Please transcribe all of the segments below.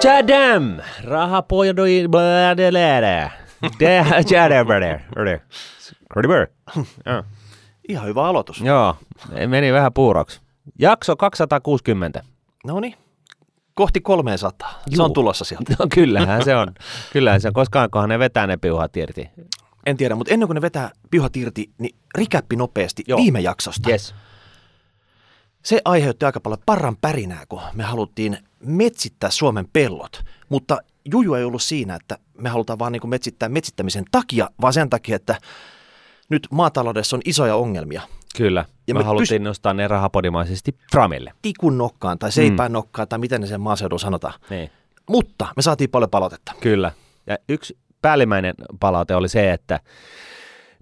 Tjadam! Rahapojadoi blädeläädä. Tjadam, brother. Joo. Ihan hyvä aloitus. Joo, meni vähän puuroksi. Jakso 260. No niin, kohti 300. Se Juu. on tulossa sieltä. No kyllähän se on. Kyllähän se on. Koskaankohan ne vetää ne piuhat irti. En tiedä, mutta ennen kuin ne vetää piuhat irti, niin rikäppi nopeasti Joo. viime jaksosta. Yes. Se aiheutti aika paljon parran pärinää, kun me haluttiin metsittää Suomen pellot. Mutta juju ei ollut siinä, että me halutaan vaan niin kuin metsittää metsittämisen takia, vaan sen takia, että nyt maataloudessa on isoja ongelmia. Kyllä. Ja me, me haluttiin nostaa ne rahapodimaisesti Framille. Tikun nokkaan tai seipään nokkaan tai miten ne sen maaseudun sanotaan. Niin. Mutta me saatiin paljon palautetta. Kyllä. Ja yksi päällimmäinen palaute oli se, että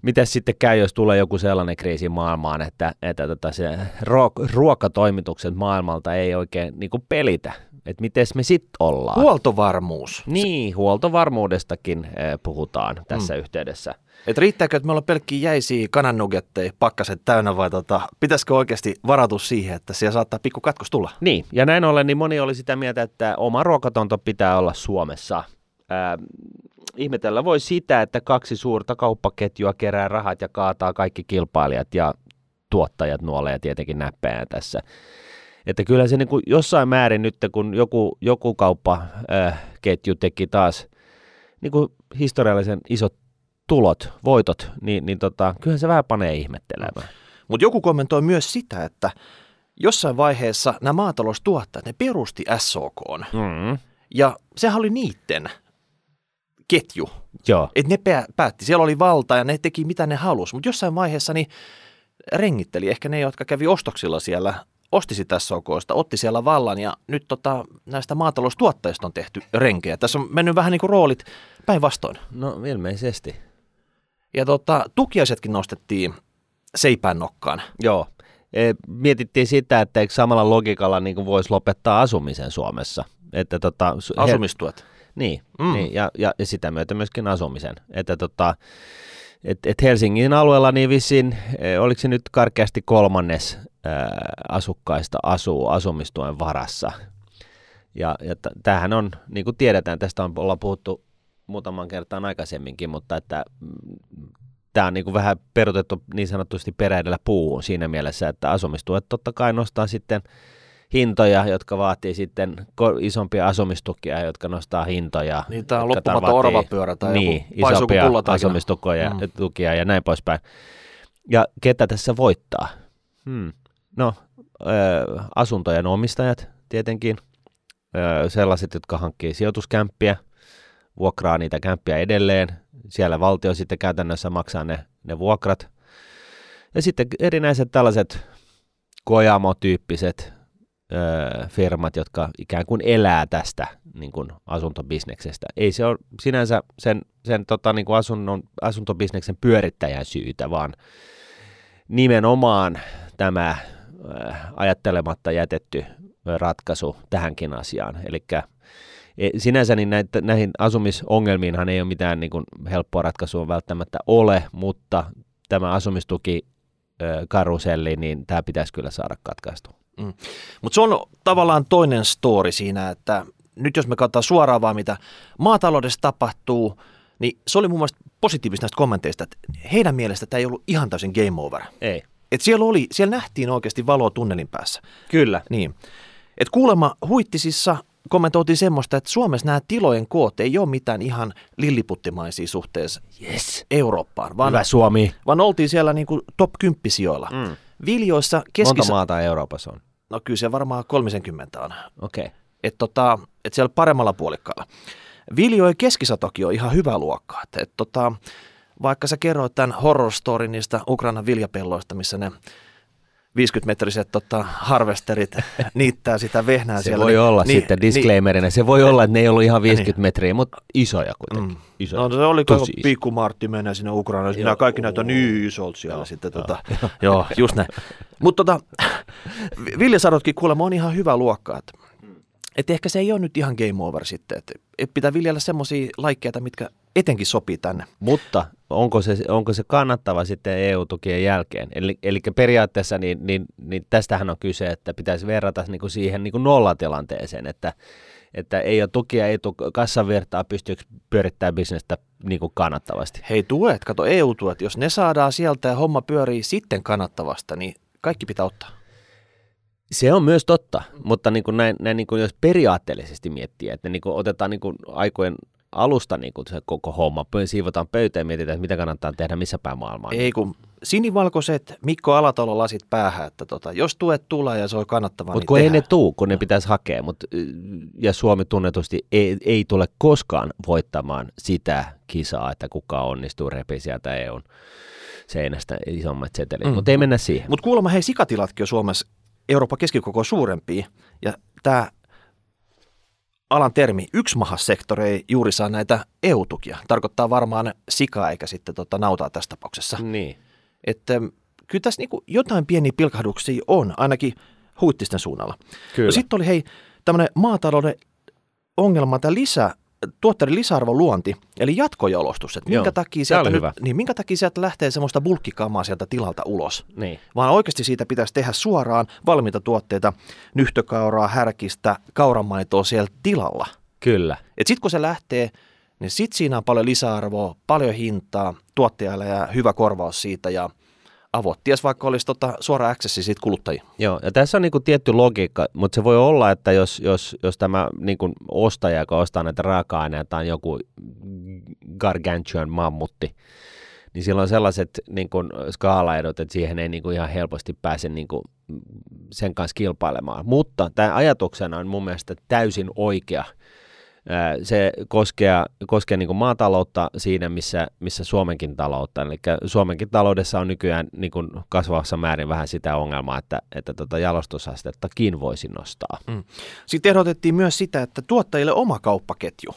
miten sitten käy, jos tulee joku sellainen kriisi maailmaan, että, että tota se ruok- ruokatoimitukset maailmalta ei oikein niin kuin pelitä. Että miten me sitten ollaan. Huoltovarmuus. Niin, huoltovarmuudestakin eh, puhutaan tässä mm. yhteydessä. Et riittääkö, että me ollaan pelkkiä jäisiä kanannugetteja pakkaset täynnä vai tota, pitäisikö oikeasti varautua siihen, että siellä saattaa pikku katkos tulla? Niin, ja näin ollen niin moni oli sitä mieltä, että oma ruokatonto pitää olla Suomessa. Ää, ihmetellä voi sitä, että kaksi suurta kauppaketjua kerää rahat ja kaataa kaikki kilpailijat ja tuottajat nuolee tietenkin näppejään tässä. Että kyllä se niin kuin jossain määrin nyt, kun joku, joku kauppaketju teki taas niin kuin historiallisen isot tulot, voitot, niin, niin tota, kyllähän se vähän panee ihmettelemään. Mutta joku kommentoi myös sitä, että jossain vaiheessa nämä maataloustuottajat, ne perusti SOK. Mm. Ja sehän oli niitten ketju. Joo, Että ne pää- päätti, siellä oli valta ja ne teki mitä ne halusi. Mutta jossain vaiheessa niin rengitteli ehkä ne, jotka kävi ostoksilla siellä, osti sitä SOKsta, otti siellä vallan ja nyt tota, näistä maataloustuottajista on tehty renkejä. Tässä on mennyt vähän niin kuin roolit päinvastoin. no ilmeisesti. Ja tota, tukiaisetkin nostettiin seipään nokkaan. Joo. E, Mietittiin sitä, että eikö samalla logiikalla niin voisi lopettaa asumisen Suomessa. Että tota, he- Asumistuet. Niin, Mm. mm. niin ja, ja, ja sitä myötä myöskin asumisen. Että tota, et, et Helsingin alueella niin vissiin, e, oliko se nyt karkeasti kolmannes ää, asukkaista asuu asumistuen varassa. Ja, ja t- tämähän on, niin kuin tiedetään, tästä on, ollaan puhuttu muutaman kertaan aikaisemminkin, mutta että tämä on niin kuin vähän perutettu niin sanotusti peräidellä puuhun siinä mielessä, että asumistuet totta kai nostaa sitten hintoja, jotka vaatii sitten isompia asumistukia, jotka nostaa hintoja. Niin tämä on loppumaton orvapyörä tai niin, joku isompia asumistukia Mm. tukia ja näin poispäin. Ja ketä tässä voittaa? Hmm. No, ö, asuntojen omistajat tietenkin, ö, sellaiset, jotka hankkii sijoituskämppiä, vuokraa niitä kämppiä edelleen. Siellä valtio sitten käytännössä maksaa ne, ne vuokrat. Ja sitten erinäiset tällaiset Kojamo-tyyppiset ö, firmat, jotka ikään kuin elää tästä niin kuin asuntobisneksestä. Ei se ole sinänsä sen, sen tota, niin kuin asunnon, asuntobisneksen pyörittäjän syytä, vaan nimenomaan tämä ö, ajattelematta jätetty ratkaisu tähänkin asiaan. Eli sinänsä niin näitä, näihin asumisongelmiinhan ei ole mitään niin kuin helppoa ratkaisua välttämättä ole, mutta tämä asumistuki karuselli, niin tämä pitäisi kyllä saada katkaistua. Mutta se on tavallaan toinen story siinä, että nyt jos me katsotaan suoraan vaan mitä maataloudessa tapahtuu, niin se oli mun mielestä positiivista näistä kommenteista, että heidän mielestä tämä ei ollut ihan täysin game over. Ei. Et siellä, oli, siellä nähtiin oikeasti valoa tunnelin päässä. Kyllä. Niin. Et kuulemma huittisissa kommentoitiin semmoista, että Suomessa nämä tilojen koot ei ole mitään ihan lilliputtimaisia suhteessa Yes. Eurooppaan, vaan, Hyvä Suomi. vaan oltiin siellä niinku top 10 sijoilla. Mm. Viljoissa Monta keskissä, maata Euroopassa on? no kyllä se varmaan 30 on. Okei. Okay. että tota, et siellä paremmalla puolikkaalla. Viljojen keskisatokin on ihan hyvä luokka. Et, et tota, vaikka sä kerroit tämän horror story niistä Ukrainan viljapelloista, missä ne 50-metriset tota, harvesterit niittää sitä vehnää Se siellä. voi niin, olla niin, sitten disclaimerina. Se voi olla, että ne ei ollut ihan 50 metriä, mutta isoja Mm. kuitenkin. Isoja. No se oli iso. pikku Martti mennä sinne Ukrainaan. Joo. Nämä kaikki näyttää niin isolta siellä sitten. Tota, joo, just näin. Mutta tota, viljasadotkin kuulemma on ihan hyvä luokka. Että et ehkä se ei ole nyt ihan game over sitten. Että et pitää viljellä semmoisia laikkeita, mitkä etenkin sopii tänne. Mutta onko se, onko se kannattava sitten EU-tukien jälkeen? Eli, eli periaatteessa niin, niin, niin tästähän on kyse, että pitäisi verrata niin kuin siihen niin kuin nollatilanteeseen, että että ei ole tukia, ei tule kassavirtaa, pystyykö pyörittämään bisnestä niin kuin kannattavasti. Hei tuet, kato EU-tuet, jos ne saadaan sieltä ja homma pyörii sitten kannattavasta, niin kaikki pitää ottaa. Se on myös totta, mutta niin kuin näin, näin niin kuin jos periaatteellisesti miettii, että niin kuin otetaan niin kuin aikojen alusta niin kuin se koko homma, siivotaan pöytään ja mietitään, että mitä kannattaa tehdä missä päin maailmaa. Ei kun sinivalkoiset Mikko Alatalo lasit päähän, että tota, jos tuet tulee ja se on kannattavaa, Mutta niin kun ei tehdään. ne tuu, kun ne pitäisi hakea, mut, ja Suomi tunnetusti ei, ei tule koskaan voittamaan sitä kisaa, että kuka onnistuu repi sieltä EUn seinästä isommat setelit, mm. mutta ei mennä siihen. Mutta kuulemma hei sikatilatkin on Suomessa Euroopan keskikoko suurempia ja tämä alan termi yksmahassektori ei juuri saa näitä EU-tukia. Tarkoittaa varmaan sikaa eikä sitten tota nautaa tässä tapauksessa. Niin. Että ähm, kyllä tässä niinku jotain pieniä pilkahduksia on, ainakin huittisten suunnalla. Kyllä. No sitten oli hei tämmöinen maatalouden ongelma, tämä lisä, tuotteiden lisäarvon luonti, eli jatkojalostus. Että Joo, minkä, takia tää sieltä nyt, hyvä. niin minkä takia sieltä lähtee semmoista bulkkikamaa sieltä tilalta ulos? niin. Vaan oikeasti siitä pitäisi tehdä suoraan valmiita tuotteita, nyhtökauraa, härkistä, kauranmaitoa siellä tilalla. Kyllä. Et sitten kun se lähtee, niin sitten siinä on paljon lisäarvoa, paljon hintaa tuottajalle ja hyvä korvaus siitä ja avot. Ties vaikka olisi tota suora accessi siitä kuluttajia. Joo, ja tässä on niinku tietty logiikka, mutta se voi olla, että jos, jos, jos tämä niinku ostaja, joka ostaa näitä raaka-aineita, on joku gargantuan mammutti, niin sillä on sellaiset niinku skaalaedot, että siihen ei niinku ihan helposti pääse niinku sen kanssa kilpailemaan. Mutta tämä ajatuksena on mun mielestä täysin oikea. Se koskee, koskee niin maataloutta siinä, missä, missä Suomenkin taloutta. Eli Suomenkin taloudessa on nykyään niin kuin kasvavassa määrin vähän sitä ongelmaa, että, että tota jalostusastettakin voisi nostaa. Sitten ehdotettiin myös sitä, että tuottajille oma kauppaketju.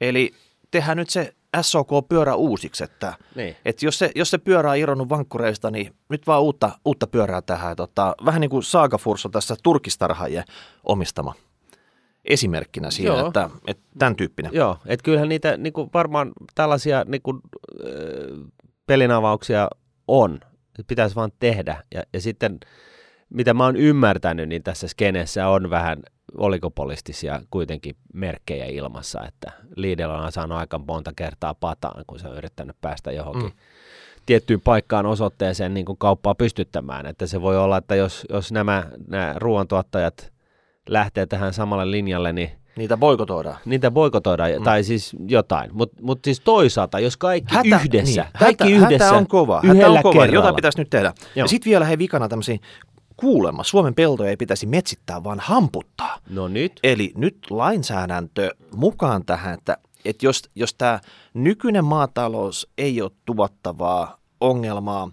Eli tehdään nyt se SOK-pyörä uusiksi, että, Niin. että jos, se, jos se pyörä on irronnut vankkureista, niin nyt vaan uutta, uutta pyörää tähän. Tota, vähän niin kuin Saagafurs on tässä turkistarhaajien omistama esimerkkinä siinä, Joo. että, että tämän tyyppinen. Joo, että kyllähän niitä niin kuin varmaan tällaisia niin kuin, äh, pelinavauksia on. Pitäisi vaan tehdä. Ja, ja sitten, mitä mä oon ymmärtänyt, niin tässä skeneessä on vähän oligopolistisia kuitenkin merkkejä ilmassa, että Lidl on saanut aika monta kertaa pataan, kun se on yrittänyt päästä johonkin mm. tiettyyn paikkaan osoitteeseen niin kuin kauppaa pystyttämään. Että se voi olla, että jos, jos nämä, nämä ruoantuottajat lähtee tähän samalle linjalle, niin Niitä boikotoidaan. niitä boikotoidaan, mm. tai siis jotain. Mutta mut siis toisaalta, jos kaikki Hätä, yhdessä, niin, kaikki hätä, yhdessä hätä on kova. Hätä on kova. Jotain pitäisi nyt tehdä. Joo. Ja sitten vielä hei vikana tämmöisiä kuulemma. Suomen peltoja ei pitäisi metsittää, vaan hamputtaa. No nyt, Eli nyt lainsäädäntö mukaan tähän, että, että jos, jos tämä nykyinen maatalous ei ole tuottavaa ongelmaa,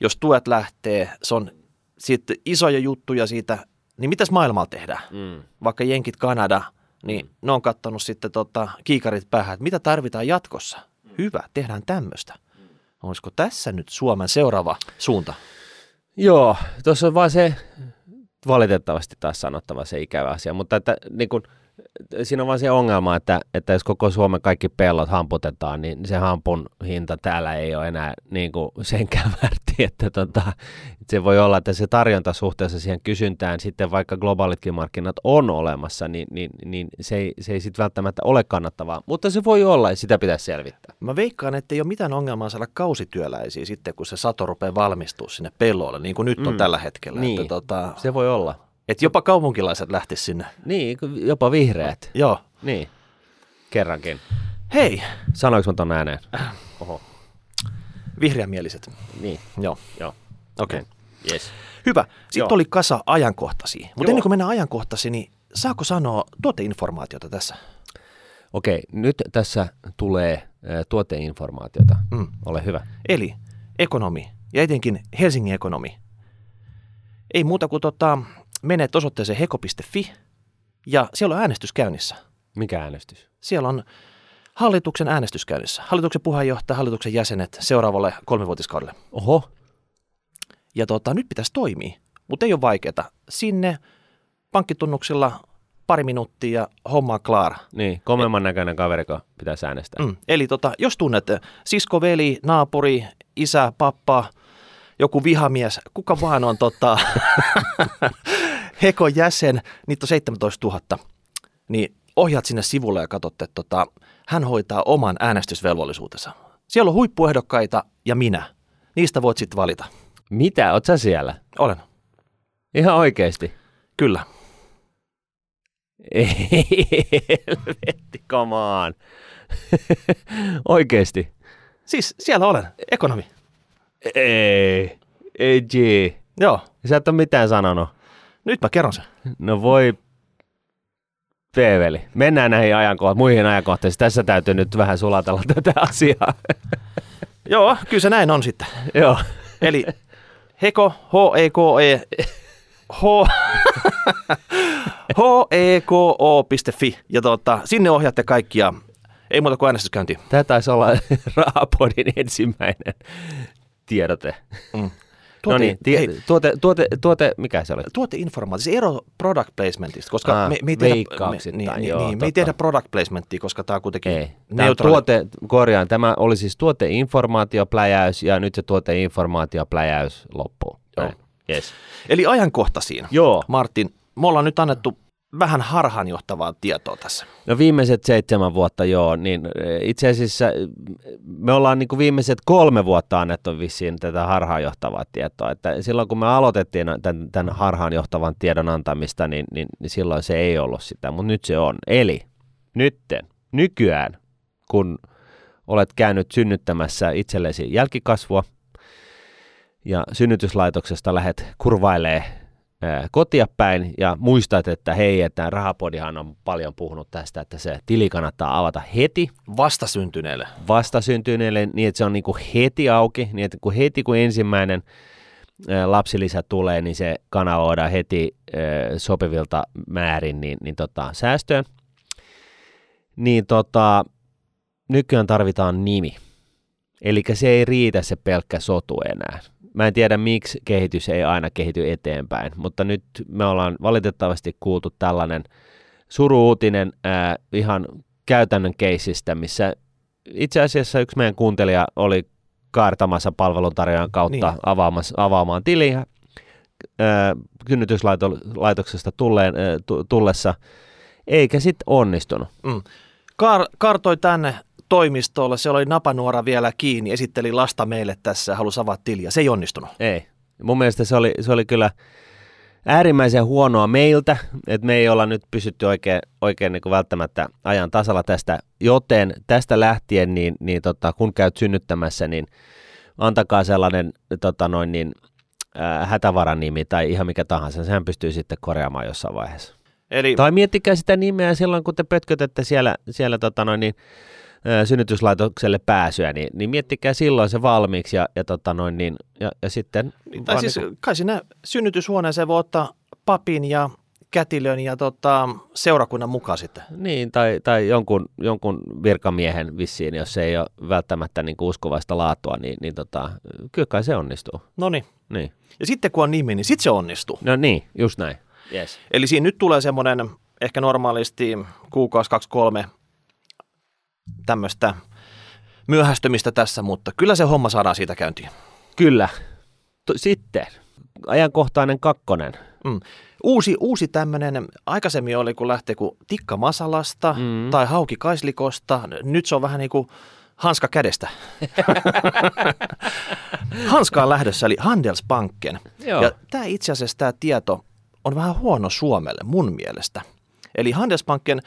jos tuet lähtee, se on sitten isoja juttuja siitä, niin mitäs maailmalla tehdään? mm. Vaikka Jenkit, Kanada, niin ne on kattonut sitten tota, kiikarit päähän, että mitä tarvitaan jatkossa. Hyvä, tehdään tämmöistä. Olisiko tässä nyt Suomen seuraava suunta? joo, tuossa on vaan se valitettavasti taas sanottava se ikävä asia, mutta että, niin kun, siinä on vaan se ongelma, että, että jos koko Suomen kaikki pellot hamputetaan, niin se hampun hinta täällä ei ole enää niin kuin senkään väärti, että tota, se voi olla, että se tarjonta suhteessa siihen kysyntään sitten vaikka globaalitkin markkinat on olemassa, niin, niin, niin se ei, se ei sitten välttämättä ole kannattavaa, mutta se voi olla ja sitä pitäisi selvittää. Mä veikkaan, että ei ole mitään ongelmaa saada kausityöläisiä sitten, kun se sato rupeaa valmistua sinne pelloille, niin kuin nyt on Mm. tällä hetkellä. Niin. Että, tota, Se voi olla. Että jopa kaupunkilaiset lähtis sinne. Niin, jopa vihreät. Joo. Niin, kerrankin. Hei, Sanoinko mä ton ääneen? Oho, vihreämieliset. niin, Joo, joo. okei. Okay. Yes. Hyvä. Sitten Joo. oli kasa ajankohtaisia. Mutta ennen kuin mennään ajankohtaisiin, niin saako sanoa tuoteinformaatiota tässä? Okei, nyt tässä tulee äh, tuoteinformaatiota. Mm. Ole hyvä. Eli ekonomi ja etenkin Helsingin ekonomi. Ei muuta kuin tota, menet osoitteeseen heko.fi ja siellä on äänestys käynnissä. Mikä äänestys? Siellä on hallituksen äänestys käynnissä. Hallituksen puheenjohtaja, hallituksen jäsenet seuraavalle kolmivuotiskaudelle. Oho, Ja tota, nyt pitäisi toimia, mutta ei ole vaikeaa. Sinne pankkitunnuksilla pari minuuttia ja homma on klaara. niin, komemman näköinen kaveriko pitäisi äänestää. Mm. Eli tota, jos tunnet sisko, veli, naapuri, isä, pappa, joku vihamies, kuka vaan on tota, Hekon jäsen, niitä on 17 000. niin ohjaat sinne sivulle ja katsot, että tota, hän hoitaa oman äänestysvelvollisuutensa. Siellä on huippuehdokkaita ja minä. Niistä voit sitten valita. Mitä? Oot sä siellä? Olen. Ihan oikeesti? Kyllä. Helvetti, come on. oikeesti? Siis siellä olen, ekonomi. Ei, ei G. Joo, Sä et ole mitään sanonut. Nyt mä kerron sen. No voi Peeveli. Mennään näihin ajankohtiin, muihin ajankohtaisiin. Tässä täytyy nyt vähän sulatella tätä asiaa. Joo, kyllä se näin on sitten. Joo. Eli Heko, H-E-K-E, H, H-E-K-O.fi ja tota, sinne ohjaatte kaikkia. Ei muuta kuin äänestyskäyntiin. Tämä taisi olla Rahapodin ensimmäinen tiedote. Mm. No niin, tie, tuote, tuote, tuote, mikä se oli? tuoteinformaatio, se ero product placementista, koska Ah, me, me, ei tehdä, me, niin, niin, joo, niin, me ei tehdä product placementia, koska tämä on kuitenkin Ei. Tämä on neutraali. tuote, korjaan, tämä oli siis tuoteinformaatiopläjäys ja nyt se tuoteinformaatiopläjäys loppuu. Joo. Yes. Eli ajankohtaisiin. Joo. Martin, me ollaan nyt annettu vähän harhaanjohtavaa tietoa tässä. No viimeiset seitsemän vuotta joo, niin eh, itse asiassa eh, me ollaan niin kuin viimeiset kolme vuotta annettu vissiin tätä harhaanjohtavaa tietoa. Että silloin kun me aloitettiin tämän, tämän harhaanjohtavan tiedon antamista, niin, niin, niin silloin se ei ollut sitä, mutta nyt se on. Eli nytten, nykyään, kun olet käynyt synnyttämässä itsellesi jälkikasvua ja synnytyslaitoksesta lähdet kurvailee kotia päin ja muistat, että hei, että Rahapodihan on paljon puhunut tästä, että se tili kannattaa avata heti Vastasyntyneelle. vastasyntyneille niin, että se on niin kuin heti auki, niin että kun heti kun ensimmäinen lapsilisä tulee, niin se kanavoidaan heti sopivilta määrin niin, niin tota, säästöön. Niin tota, nykyään tarvitaan nimi. Eli se ei riitä se pelkkä sotu enää. Mä en tiedä, miksi kehitys ei aina kehity eteenpäin, mutta nyt me ollaan valitettavasti kuultu tällainen suru-uutinen ää, ihan käytännön keisistä, missä itse asiassa yksi meidän kuuntelija oli kaartamassa palveluntarjoajan kautta Niin. avaamassa, avaamaan tiliä ää, synnytyslaitoksesta tulleen, ää, tu- tullessa, eikä sitten onnistunut. Mm. Kar- kartoi tänne toimistolle, se oli napanuora vielä kiinni, esitteli lasta meille tässä ja halusi avaa tiliä. Se ei onnistunut. Ei. Mun mielestä se oli, se oli kyllä äärimmäisen huonoa meiltä, että me ei olla nyt pysytty oikein, oikein niin kuin välttämättä ajan tasalla tästä, joten tästä lähtien, niin, niin tota, kun käyt synnyttämässä, niin antakaa sellainen tota noin, niin, äh, hätävaranimi tai ihan mikä tahansa, sehän pystyy sitten korjaamaan jossain vaiheessa. Eli Tai miettikää sitä nimeä silloin, kun te pötkötätte siellä, siellä tota noin, niin, synnytyslaitokselle pääsyä, niin, niin miettikää silloin se valmiiksi ja, ja, tota noin, niin, ja, ja sitten... tai vaan siis niinku- kai sinne synnytyshuoneeseen voi ottaa papin ja kätilön ja tota, seurakunnan mukaan sitten. Niin, tai, tai jonkun, jonkun virkamiehen vissiin, jos se ei ole välttämättä niin kuin uskovaista laatua, niin, niin tota, kyllä kai se onnistuu. No niin. Niin. Ja sitten kun on nimi, niin sitten se onnistuu. No niin, just näin. Yes. Eli siinä nyt tulee semmoinen ehkä normaalisti kuukausi, kaksi, kolme tämmöistä myöhästymistä tässä, mutta kyllä se homma saadaan siitä käyntiin. Kyllä. Sitten, ajankohtainen kakkonen. Mm. Uusi, uusi tämmöinen, aikaisemmin oli kun lähtee kuin tikka masalasta mm. tai hauki kaislikosta, nyt se on vähän niin kuin hanska kädestä. Hanska on lähdössä, eli Handelsbanken. Joo. Ja tämä itse asiassa tämä tieto on vähän huono Suomelle mun mielestä. Eli Handelsbanken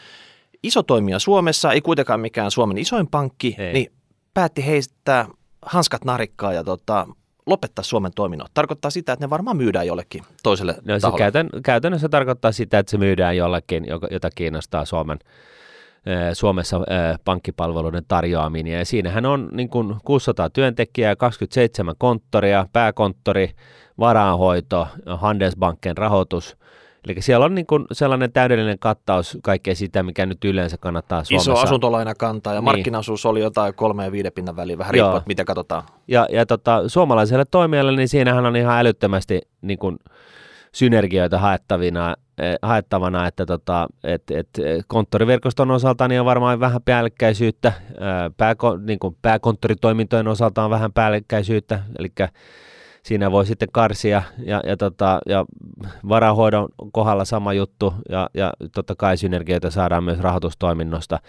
iso toimija Suomessa, ei kuitenkaan mikään Suomen isoin pankki, Ei. niin päätti heistää hanskat narikkaa ja tota, lopettaa Suomen toiminnot. Tarkoittaa sitä, että ne varmaan myydään jollekin toiselle No se taholle. käytän, käytännössä tarkoittaa sitä, että se myydään jollekin, jota kiinnostaa Suomen, eh, Suomessa eh, pankkipalveluiden tarjoaminen. Ja siinähän on niin kuin 600 työntekijää, 27 konttoria, pääkonttori, varaanhoito, Handelsbanken rahoitus. Eli siellä on niin kuin sellainen täydellinen kattaus kaikkea sitä, mikä nyt yleensä kannattaa Suomessa. Iso asuntolainakanta ja Niin. markkinaosuus oli jotain kolme ja viiden pinnan väliin, vähän että mitä katsotaan. Ja, ja tota, suomalaiselle toimijalle, niin siinähän on ihan älyttömästi niin kuin, synergioita haettavina, eh, haettavana, että tota, et, et, eh, konttoriverkoston osalta niin on varmaan vähän päällekkäisyyttä, eh, pääko, niin kuin pääkonttoritoimintojen osalta on vähän päällekkäisyyttä, eli siinä voi sitten karsia ja, ja, tota, ja varahoidon kohdalla sama juttu ja, ja totta kai synergioita saadaan myös rahoitustoiminnosta.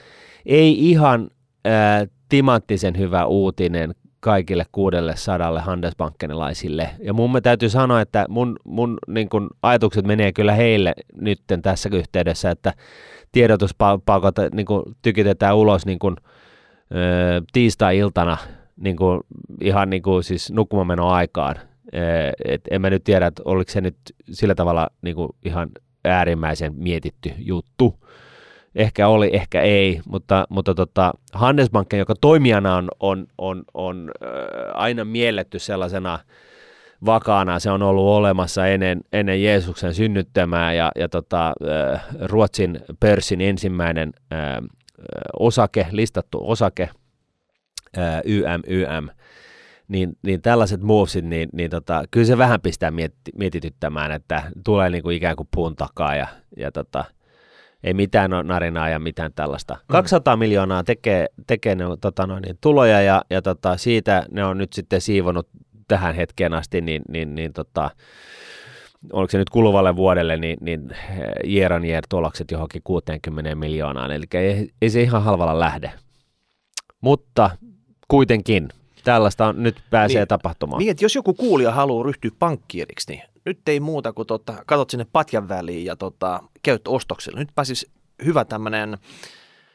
Ei ihan ää, timanttisen hyvä uutinen kaikille kuudelle sadalle Handelsbankenilaisille. Ja mun täytyy sanoa, että mun, mun niin kun, ajatukset menee kyllä heille nytten tässä yhteydessä, että tiedotuspalkot niin tykitetään ulos niin kun, ö, tiistai-iltana niin kun, ihan niin kun, siis aikaan. Et en mä nyt tiedä, että oliko se nyt sillä tavalla niin kun, ihan äärimmäisen mietitty juttu ehkä oli, ehkä ei, mutta, mutta tota, Handelsbanken, joka toimijana on, on, on, on äh, aina mielletty sellaisena vakaana, se on ollut olemassa ennen, ennen Jeesuksen synnyttämää ja, ja tota, äh, Ruotsin pörssin ensimmäinen äh, osake, listattu osake, YM, YM, niin, niin tällaiset movesit, niin, niin tota, kyllä se vähän pistää mietti, mietityttämään, että tulee niin kuin ikään kuin puun takaa ja, ja tota, ei mitään narinaa ja mitään tällaista. 200 mm. miljoonaa tekee, tekee ne, tota noin, niin tuloja ja, ja tota, siitä ne on nyt sitten siivonut tähän hetkeen asti, niin, niin, niin tota, oliko se nyt kuluvalle vuodelle, niin, niin year on year tulokset johonkin 60 miljoonaan, eli ei, ei se ihan halvalla lähde. Mutta kuitenkin, tällaista on, nyt pääsee niin, tapahtumaan. Niin, että jos joku kuulija haluaa ryhtyä pankkieriksi, niin nyt ei muuta kuin tota, katot sinne patjan väliin ja tota, käyt ostoksilla. Nyt pääsis hyvä tämmöinen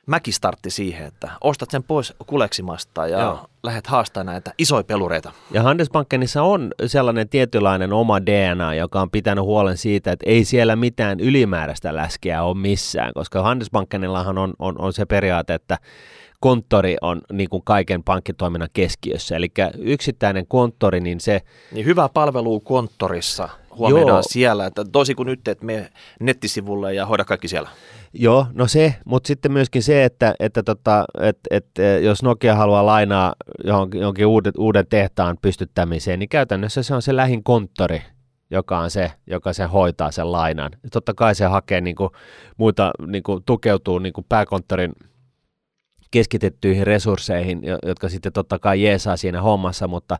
mäkistartti siihen, että ostat sen pois kuleksimasta ja Joo. lähdet haastamaan näitä isoja pelureita. Ja Handelsbankenissa on sellainen tietynlainen oma DNA, joka on pitänyt huolen siitä, että ei siellä mitään ylimääräistä läskiä ole missään, koska Handelsbankenillahan on, on, on se periaate, että konttori on niin kuin kaiken pankkitoiminnan keskiössä. Eli yksittäinen konttori, niin se... Niin hyvä palvelu konttorissa huomioidaan Joo. siellä, että tosi kuin nyt, että me nettisivulle ja hoida kaikki siellä. Joo, no se, mutta sitten myöskin se, että, että tota, et, et, jos Nokia haluaa lainaa johonkin, johonkin uuden, uuden tehtaan pystyttämiseen, niin käytännössä se on se lähin konttori, joka on se, joka se hoitaa sen lainan. Totta kai se hakee niin kuin, muita, niin kuin, tukeutuu niin kuin pääkonttorin keskitettyihin resursseihin, jotka sitten totta kai jeesaa siinä hommassa, mutta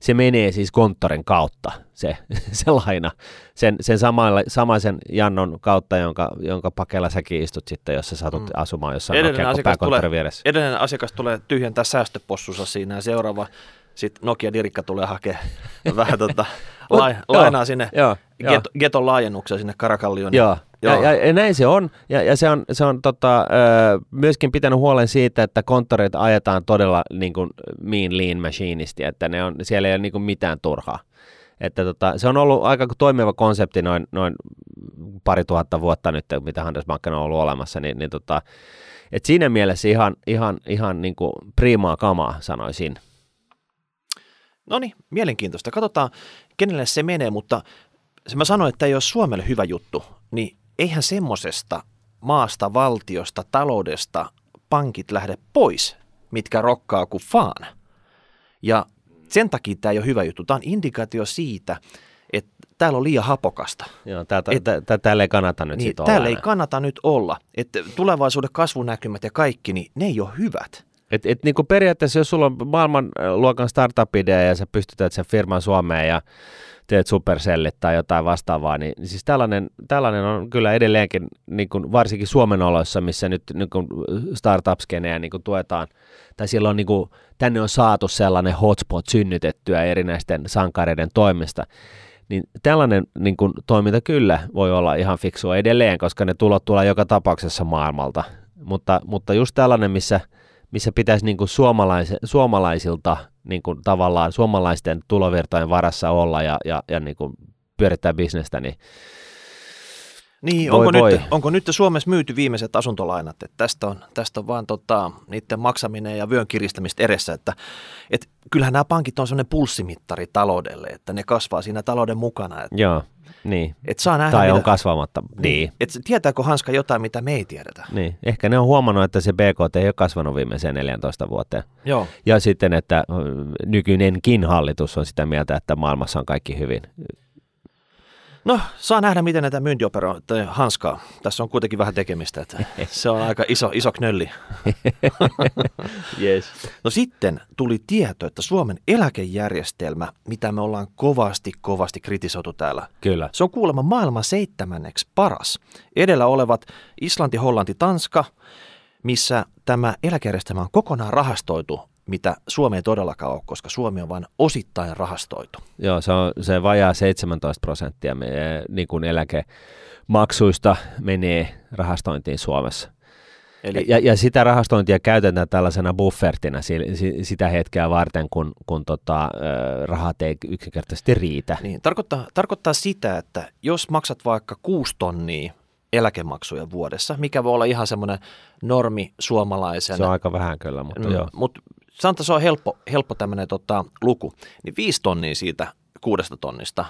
se menee siis konttorin kautta, se, se laina, sen, sen samailla, samaisen Jannon kautta, jonka, jonka pakella säkin istut sitten, jos sä satut mm. asumaan jossain edellinen asiakas tulee, vieressä. Edellinen asiakas tulee tyhjentää säästöpossunsa siinä ja seuraava sitten Nokia Dirikka tulee hakemaan vähän tota, lai, lainaa sinne joo, get, geton sinne Karakallioon. Joo, Joo. Ja, ja, ja näin se on. Ja, ja se on, se on tota, myöskin pitänyt huolen siitä, että konttoreita ajetaan todella niin kuin mean lean machineista, että ne on, siellä ei ole niin kuin mitään turhaa. Että tota, se on ollut aika toimiva konsepti noin, noin pari tuhatta vuotta nyt, mitä Handelsbanken on ollut olemassa, niin, niin tota, et siinä mielessä ihan, ihan, ihan niin kuin primaa kamaa sanoisin. No niin, mielenkiintoista. Katsotaan, kenelle se menee, mutta se mä sanoin, että ei ole Suomelle hyvä juttu, niin eihän semmoisesta maasta, valtiosta, taloudesta pankit lähde pois, mitkä rokkaa kuin faan. Ja sen takia tämä ei ole hyvä juttu. Tämä on indikaatio siitä, että täällä on liian hapokasta. Joo, tää, tää, tää, täällä ei kannata nyt niin, Täällä ei kannata nyt olla. Että tulevaisuuden kasvunäkymät ja kaikki, niin ne ei ole hyvät. Et, et niin kuin periaatteessa, jos sulla on maailmanluokan startup-idea ja sä pystytät sen firman Suomeen ja teet supercellit tai jotain vastaavaa, niin, niin siis tällainen, tällainen on kyllä edelleenkin, niin kuin varsinkin Suomen oloissa, missä nyt niin kuin startup-skeneä niin kuin tuetaan, tai silloin on, niin kuin, tänne on saatu sellainen hotspot synnytettyä erinäisten sankareiden toimesta, niin tällainen niin kuin, toiminta kyllä voi olla ihan fiksua edelleen, koska ne tulot tulee joka tapauksessa maailmalta, mutta, mutta just tällainen, missä – missä pitäisi niin kuin suomalais, suomalaisilta niin kuin tavallaan suomalaisten tulovirtojen varassa olla ja, ja, ja niin kuin pyörittää bisnestä, niin niin, voi, onko, voi. Nyt, onko nyt Suomessa myyty viimeiset asuntolainat? Että tästä on, tästä on vaan tota, niiden maksaminen ja vyön kiristämistä edessä. Että, et, kyllähän nämä pankit on sellainen pulssimittari taloudelle, että ne kasvaa siinä talouden mukana. Että, Joo, niin. Et saa nähdä, tai mitä, on kasvamatta. Niin. niin. Et tietääkö Hanska jotain, mitä me ei tiedetä? Niin. Ehkä ne on huomannut, että se BKT ei ole kasvanut viimeiseen 14 vuoteen. Joo. Ja sitten, että nykyinenkin hallitus on sitä mieltä, että maailmassa on kaikki hyvin. No, saa nähdä, miten näitä myyntiopero hanskaa. Tässä on kuitenkin vähän tekemistä, että se on aika iso, iso knölli. yes. No sitten tuli tieto, että Suomen eläkejärjestelmä, mitä me ollaan kovasti, kovasti kritisoitu täällä, Kyllä. se on kuulemma maailman seitsemänneksi paras. Edellä olevat Islanti, Hollanti, Tanska, missä tämä eläkejärjestelmä on kokonaan rahastoitu, mitä Suomi ei todellakaan ole, koska Suomi on vain osittain rahastoitu. Joo, se on se vajaa 17 prosenttia meidän, niin kuin eläkemaksuista menee rahastointiin Suomessa. Eli Ja, ja sitä rahastointia käytetään tällaisena buffertina si- si- sitä hetkeä varten, kun, kun tota, ö, rahat ei yksinkertaisesti riitä. niin, tarkoittaa, tarkoittaa sitä, että jos maksat vaikka kuusi tonnia eläkemaksuja vuodessa, mikä voi olla ihan semmoinen normi suomalaisen, Se on aika vähän kyllä, mutta Mm, joo. Mutta sanotaan, se on helppo, helppo tämmöinen tota, luku. Niin viisi tonnia siitä kuudesta tonnista,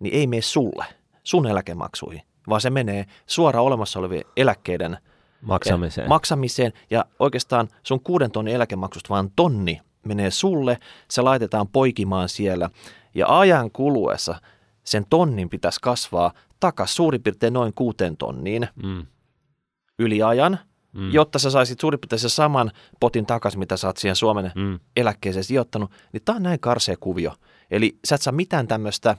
niin ei mene sulle, sun eläkemaksuihin, vaan se menee suoraan olemassa olevien eläkkeiden Maksamiseen. maksamiseen. Ja oikeastaan sun kuuden tonnin eläkemaksusta vaan tonni menee sulle, se laitetaan poikimaan siellä. Ja ajan kuluessa sen tonnin pitäisi kasvaa takas suurin piirtein noin kuuteen tonniin mm. yli ajan, Mm. jotta sä saisit suurin piirtein sen saman potin takaisin, mitä sä oot siihen Suomen Mm. eläkkeeseen sijoittanut, niin tämä on näin karsea kuvio. Eli sä et saa mitään tämmöistä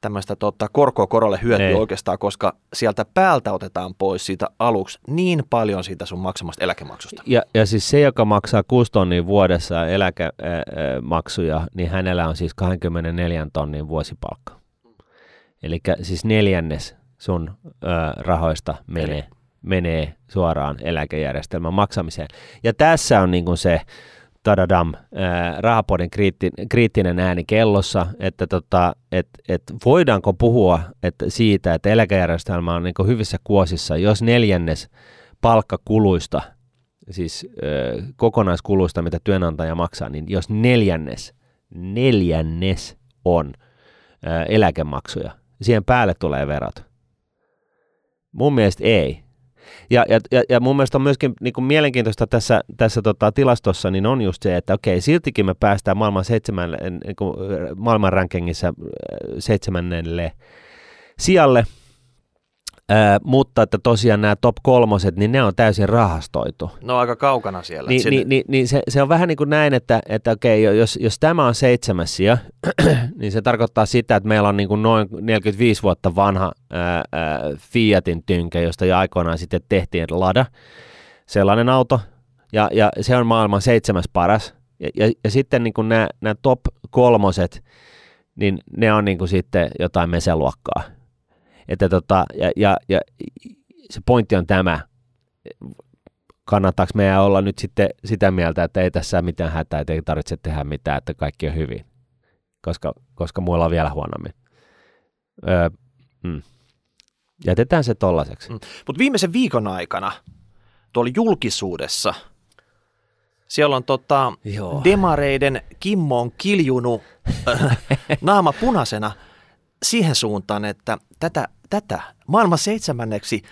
tämmöistä tota, korkoa korolle hyötyä Ei. oikeastaan, koska sieltä päältä otetaan pois siitä aluksi niin paljon siitä sun maksamasta eläkemaksusta. Ja, ja siis se, joka maksaa 6 tonnia vuodessa eläkemaksuja, niin hänellä on siis 24 tonnin vuosipalkka. Eli siis neljännes sun ö, rahoista menee, menee suoraan eläkejärjestelmän maksamiseen. Ja tässä on niin kuin se tadadam, ää, kriitti, kriittinen ääni kellossa, että tota, et, et voidaanko puhua että siitä, että eläkejärjestelmä on niin kuin hyvissä kuosissa, jos neljännes palkkakuluista, siis ö, kokonaiskuluista, mitä työnantaja maksaa, niin jos neljännes, neljännes on eläkemaksuja, siihen päälle tulee verot. Mun mielestä ei. Ja, ja, ja, ja mun mielestä on myöskin niin kuin mielenkiintoista tässä, tässä tota, tilastossa, niin on just se, että okei, siltikin me päästään maailman, seitsemän, niin kuin, maailman rankingissa äh, seitsemännelle sijalle, Ää, mutta että tosiaan nämä top kolmoset, niin ne on täysin rahastoitu. No aika kaukana siellä. Niin, Sinne- niin, niin, niin se, se on vähän niin kuin näin, että, että okei, jos, jos tämä on seitsemäs sija, niin se tarkoittaa sitä, että meillä on niin kuin noin 45 vuotta vanha ää, ää, Fiatin tynkä, josta jo aikoinaan sitten tehtiin Lada, sellainen auto, ja, ja se on maailman seitsemäs paras. Ja, ja, ja sitten niin kuin nämä, nämä top kolmoset, niin ne on niin kuin sitten jotain meseluokkaa. Että tota, ja, ja, ja se pointti on tämä, kannattaako meidän olla nyt sitten sitä mieltä, että ei tässä mitään hätää, että ei tarvitse tehdä mitään, että kaikki on hyvin, koska, koska muilla on vielä huonommin. Öö, mm. Jätetään se tollaiseksi. Mutta viimeisen viikon aikana tuolla julkisuudessa siellä on tota, Joo. demareiden Kimmo on kiljunut naama punaisena siihen suuntaan, että tätä, tätä maailman seitsemänneksi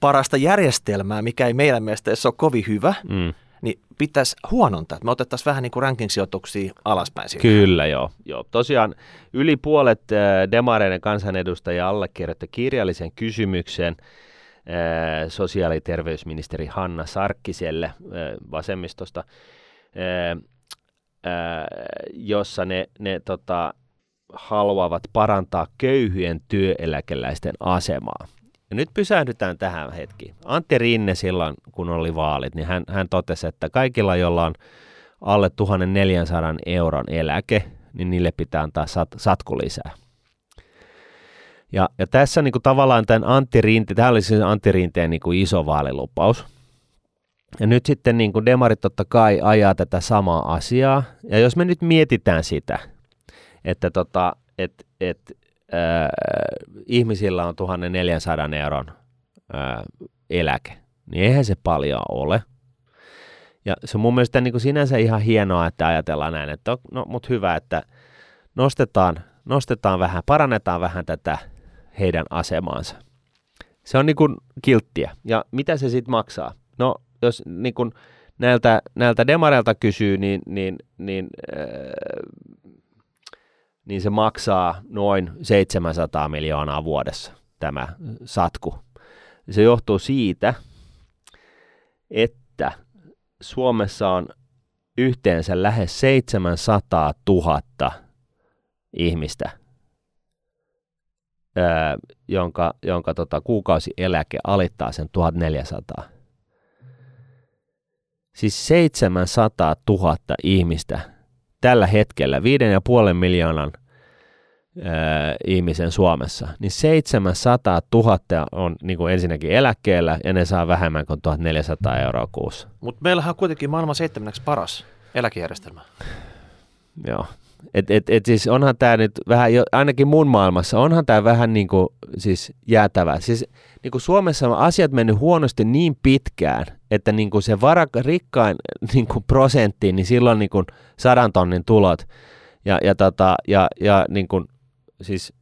parasta järjestelmää, mikä ei meidän mielestä edes ole kovin hyvä, Mm. niin pitäisi huonontaa. Että me otettaisiin vähän niin kuin ranking-sijoituksia alaspäin siitä. Kyllä, joo. joo. Tosiaan yli puolet äh, demareiden kansanedustajia allekirjoitti kirjallisen kysymyksen äh, sosiaali- ja terveysministeri Hanna Sarkkiselle äh, vasemmistosta, jossa ne, ne tota, haluavat parantaa köyhien työeläkeläisten asemaa. Ja nyt pysähdytään tähän hetki. Antti Rinne silloin, kun oli vaalit, niin hän, hän totesi, että kaikilla, joilla on alle 1400 euron eläke, niin niille pitää antaa sat, satku lisää. Ja, ja tässä niin kuin tavallaan tämän Antti Rinte, tämä oli siis Antti Rinteen niin kuin iso vaalilupaus. Ja nyt sitten niin kuin demarit totta kai ajaa tätä samaa asiaa. Ja jos me nyt mietitään sitä, että tota, et, et, äh, ihmisillä on 1400 euron äh, eläke, niin eihän se paljon ole. Ja se on mun mielestä niin kuin sinänsä ihan hienoa, että ajatellaan näin, että no, mutta hyvä, että nostetaan, nostetaan vähän, parannetaan vähän tätä heidän asemaansa. Se on niin kuin kilttiä. Ja mitä se sitten maksaa? No, jos niin kuin näiltä, näiltä demareilta kysyy, niin, niin, niin äh, niin se maksaa noin 700 miljoonaa vuodessa tämä satku. Se johtuu siitä, että Suomessa on yhteensä lähes 700 000 ihmistä, jonka, jonka tota, kuukausieläke alittaa sen 1400. Siis 700 000 ihmistä tällä hetkellä, 5,5 miljoonan ää, ihmisen Suomessa, niin 700 000 on niin kuin ensinnäkin eläkkeellä ja ne saa vähemmän kuin 1400 euroa kuussa. Mutta meillähän on kuitenkin maailman seitsemänneksi paras eläkejärjestelmä. Joo, et, et, et siis onhan tämä nyt vähän, jo, ainakin mun maailmassa, onhan tämä vähän niin kuin siis jäätävä. Siis niin kuin Suomessa on asiat mennyt huonosti niin pitkään, että niin kuin se varak, rikkain niin kuin prosentti, niin silloin niin kuin sadan tonnin tulot. Ja, ja, tota, ja, ja niin kuin, siis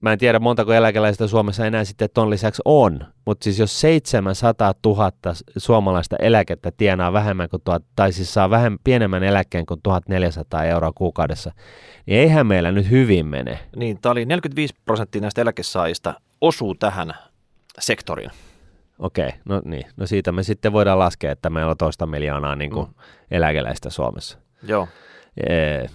mä en tiedä montako eläkeläistä Suomessa enää sitten ton lisäksi on, mutta siis jos 700 000 suomalaista eläkettä tienaa vähemmän kuin tuhat, tai siis saa vähemmän, pienemmän eläkkeen kuin 1400 euroa kuukaudessa, niin eihän meillä nyt hyvin mene. Niin, tämä oli 45 prosenttia näistä eläkesaajista osuu tähän sektoriin. Okei, no niin. No siitä me sitten voidaan laskea, että meillä on toista miljoonaa niin kuin mm. eläkeläistä Suomessa. Joo. Ee,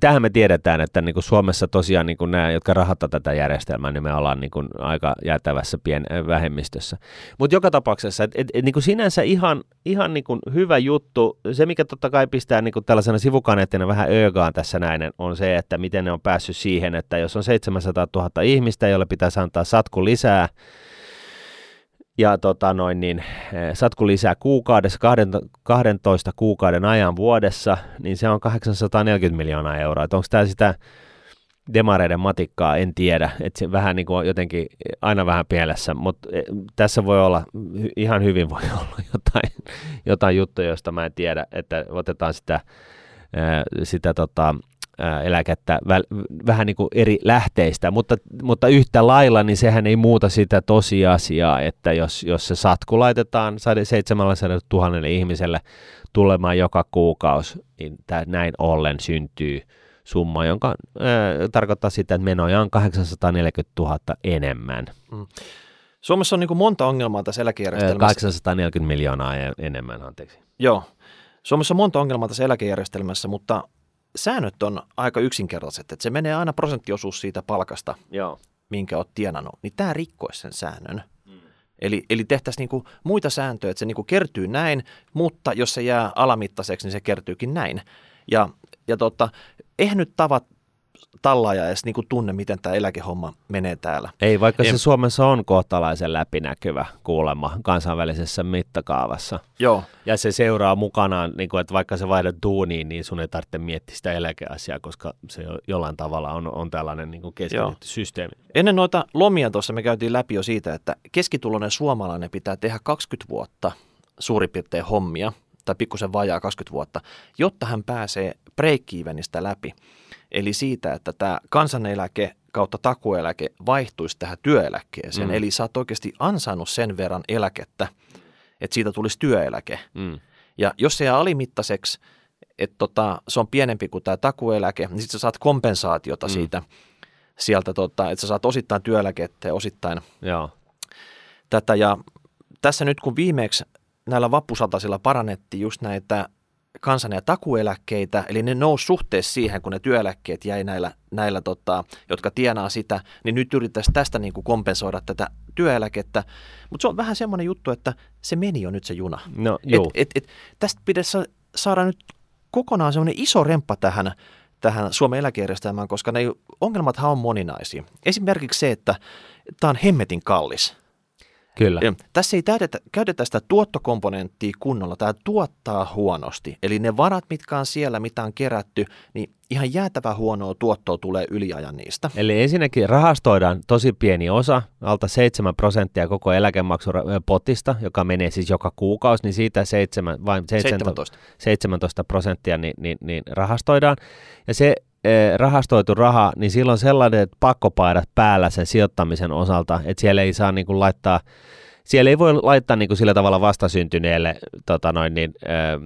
tähän me tiedetään, että niin kuin Suomessa tosiaan niin kuin nämä, jotka rahoittavat tätä järjestelmää, niin me ollaan niin kuin aika jäätävässä pien vähemmistössä. Mutta joka tapauksessa, et, et, et, niin kuin sinänsä ihan, ihan niin kuin hyvä juttu, se mikä totta kai pistää niin kuin tällaisena sivukaneettina vähän öögaan tässä näin, on se, että miten ne on päässyt siihen, että jos on 700 000 ihmistä, jolle pitäisi antaa satku lisää, ja tota noin, niin, eh, satku lisää kuukaudessa, 12 kuukauden ajan vuodessa, niin se on 840 miljoonaa euroa. onko tämä sitä demareiden matikkaa, en tiedä, että se vähän niin kuin jotenkin aina vähän pielessä, mutta eh, tässä voi olla, ihan hyvin voi olla jotain, jotain juttuja, joista mä en tiedä, että otetaan sitä, eh, sitä tota, eläkettä vähän niin kuin eri lähteistä, mutta, mutta yhtä lailla niin sehän ei muuta sitä tosiasiaa, että jos, jos se satku laitetaan 700 000 ihmiselle tulemaan joka kuukausi, niin tämä näin ollen syntyy summa, jonka ää, tarkoittaa sitä, että menoja on 840 000 enemmän. Mm. Suomessa on niin kuin monta ongelmaa tässä eläkejärjestelmässä. 840 miljoonaa enemmän, anteeksi. Joo. Suomessa on monta ongelmaa tässä eläkejärjestelmässä, mutta säännöt on aika yksinkertaiset, että se menee aina prosenttiosuus siitä palkasta, Joo. minkä olet tienannut, niin tämä rikkoisi sen säännön. Mm. Eli, eli tehtäisiin niinku muita sääntöjä, että se niinku kertyy näin, mutta jos se jää alamittaiseksi, niin se kertyykin näin. Ja, ja tota, eihän nyt tavat tallaaja edes niin kuin tunne, miten tämä eläkehomma menee täällä. Ei, vaikka en... se Suomessa on kohtalaisen läpinäkyvä kuulemma kansainvälisessä mittakaavassa. Joo. Ja se seuraa mukanaan, niin kuin, että vaikka se vaihdat duuniin, niin sun ei tarvitse miettiä sitä eläkeasiaa, koska se jollain tavalla on, on tällainen niin keskitetty systeemi. Ennen noita lomia tuossa me käytiin läpi jo siitä, että keskituloinen suomalainen pitää tehdä 20 vuotta suurin piirtein hommia, tai pikkusen vajaa 20 vuotta, jotta hän pääsee break läpi. Eli siitä, että tämä kansaneläke kautta takueläke vaihtuisi tähän työeläkkeeseen. Mm. Eli sä oot oikeasti ansainnut sen verran eläkettä, että siitä tulisi työeläke. Mm. Ja jos se jää alimittaiseksi, että tota, se on pienempi kuin tämä takueläke, niin sitten sä saat kompensaatiota mm. siitä, sieltä, tota, että sä saat osittain työeläkettä ja osittain Joo. tätä. Ja tässä nyt kun viimeksi näillä vappusatasilla parannettiin just näitä kansan- ja takueläkkeitä, eli ne nousi suhteessa siihen, kun ne työeläkkeet jäi näillä, näillä tota, jotka tienaa sitä, niin nyt yrittäisiin tästä niin kuin kompensoida tätä työeläkettä. Mutta se on vähän semmoinen juttu, että se meni jo nyt se juna. No, et, et, et, tästä pitäisi saada nyt kokonaan semmoinen iso remppa tähän, tähän Suomen eläkejärjestelmään, koska ne ongelmathan on moninaisia. Esimerkiksi se, että tämä on hemmetin kallis – Kyllä. Ja tässä ei täydetä, käytetä sitä tuottokomponenttia kunnolla. Tämä tuottaa huonosti. Eli ne varat, mitkä on siellä, mitä on kerätty, niin ihan jäätävä huonoa tuottoa tulee yliajan niistä. Eli ensinnäkin rahastoidaan tosi pieni osa, alta 7 prosenttia koko eläkemaksupotista, joka menee siis joka kuukausi, niin siitä 7, vain 17, 17 prosenttia niin, niin, niin rahastoidaan. Ja se rahastoitu raha, niin silloin sellainen pakkopaidat päällä sen sijoittamisen osalta, että siellä ei saa niin kuin laittaa siellä ei voi laittaa niin kuin sillä tavalla vastasyntyneelle tota noin, niin, äh,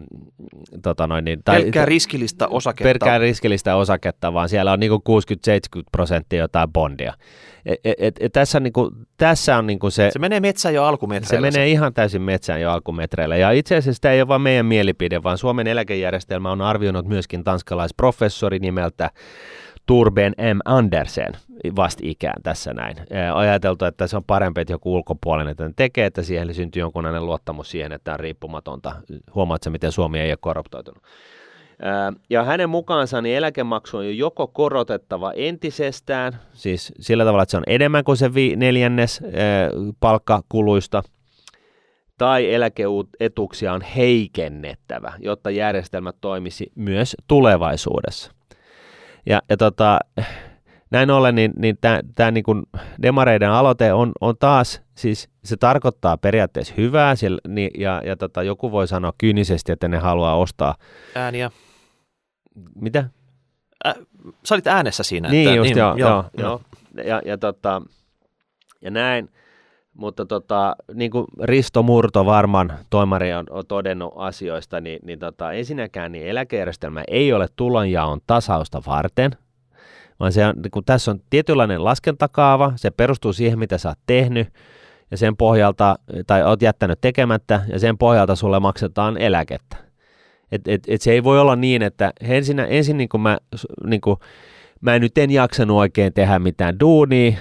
tota noin, niin, tai, pelkkää riskillistä osaketta. Pelkkää riskillistä osaketta, vaan siellä on niin 60-70 prosenttia jotain bondia. Et, et, et, et tässä, niin kuin, tässä on niin kuin se... Se menee metsään jo alkumetreillä. Se menee ihan täysin metsään jo alkumetreillä. Ja itse asiassa tämä ei ole vain meidän mielipide, vaan Suomen eläkejärjestelmä on arvioinut myöskin tanskalaisprofessori nimeltä Turben M. Andersen vastikään tässä näin. Ajateltu, että se on parempi, että joku ulkopuolinen tämän tekee, että siihen syntyy jonkunlainen luottamus siihen, että on riippumatonta. Huomaatko, miten Suomi ei ole korruptoitunut? Ja hänen mukaansa niin eläkemaksu on jo joko korotettava entisestään, siis sillä tavalla, että se on enemmän kuin se neljännes palkkakuluista, tai eläkeetuksia on heikennettävä, jotta järjestelmä toimisi myös tulevaisuudessa. Ja, ja tota, näin ollen, niin, niin tämä niin demareiden aloite on, on taas, siis se tarkoittaa periaatteessa hyvää, siellä, niin, ja, ja tota, joku voi sanoa kyynisesti, että ne haluaa ostaa ääniä. Mitä? Ä, sä olit äänessä siinä. Niin että, just, niin, joo, joo, joo. joo. Ja, ja, tota, ja näin. Mutta tota, niin kuin Risto Murto varmaan toimari on, on todennut asioista, niin, niin tota, ensinnäkään niin eläkejärjestelmä ei ole tulonjaon tasausta varten, vaan se on, niin kun tässä on tietynlainen laskentakaava, se perustuu siihen, mitä sä oot tehnyt, ja sen pohjalta, tai oot jättänyt tekemättä, ja sen pohjalta sulle maksetaan eläkettä. Et, et, et se ei voi olla niin, että ensin, ensin niin kuin mä, niin kuin, mä nyt en jaksanut oikein tehdä mitään duunia,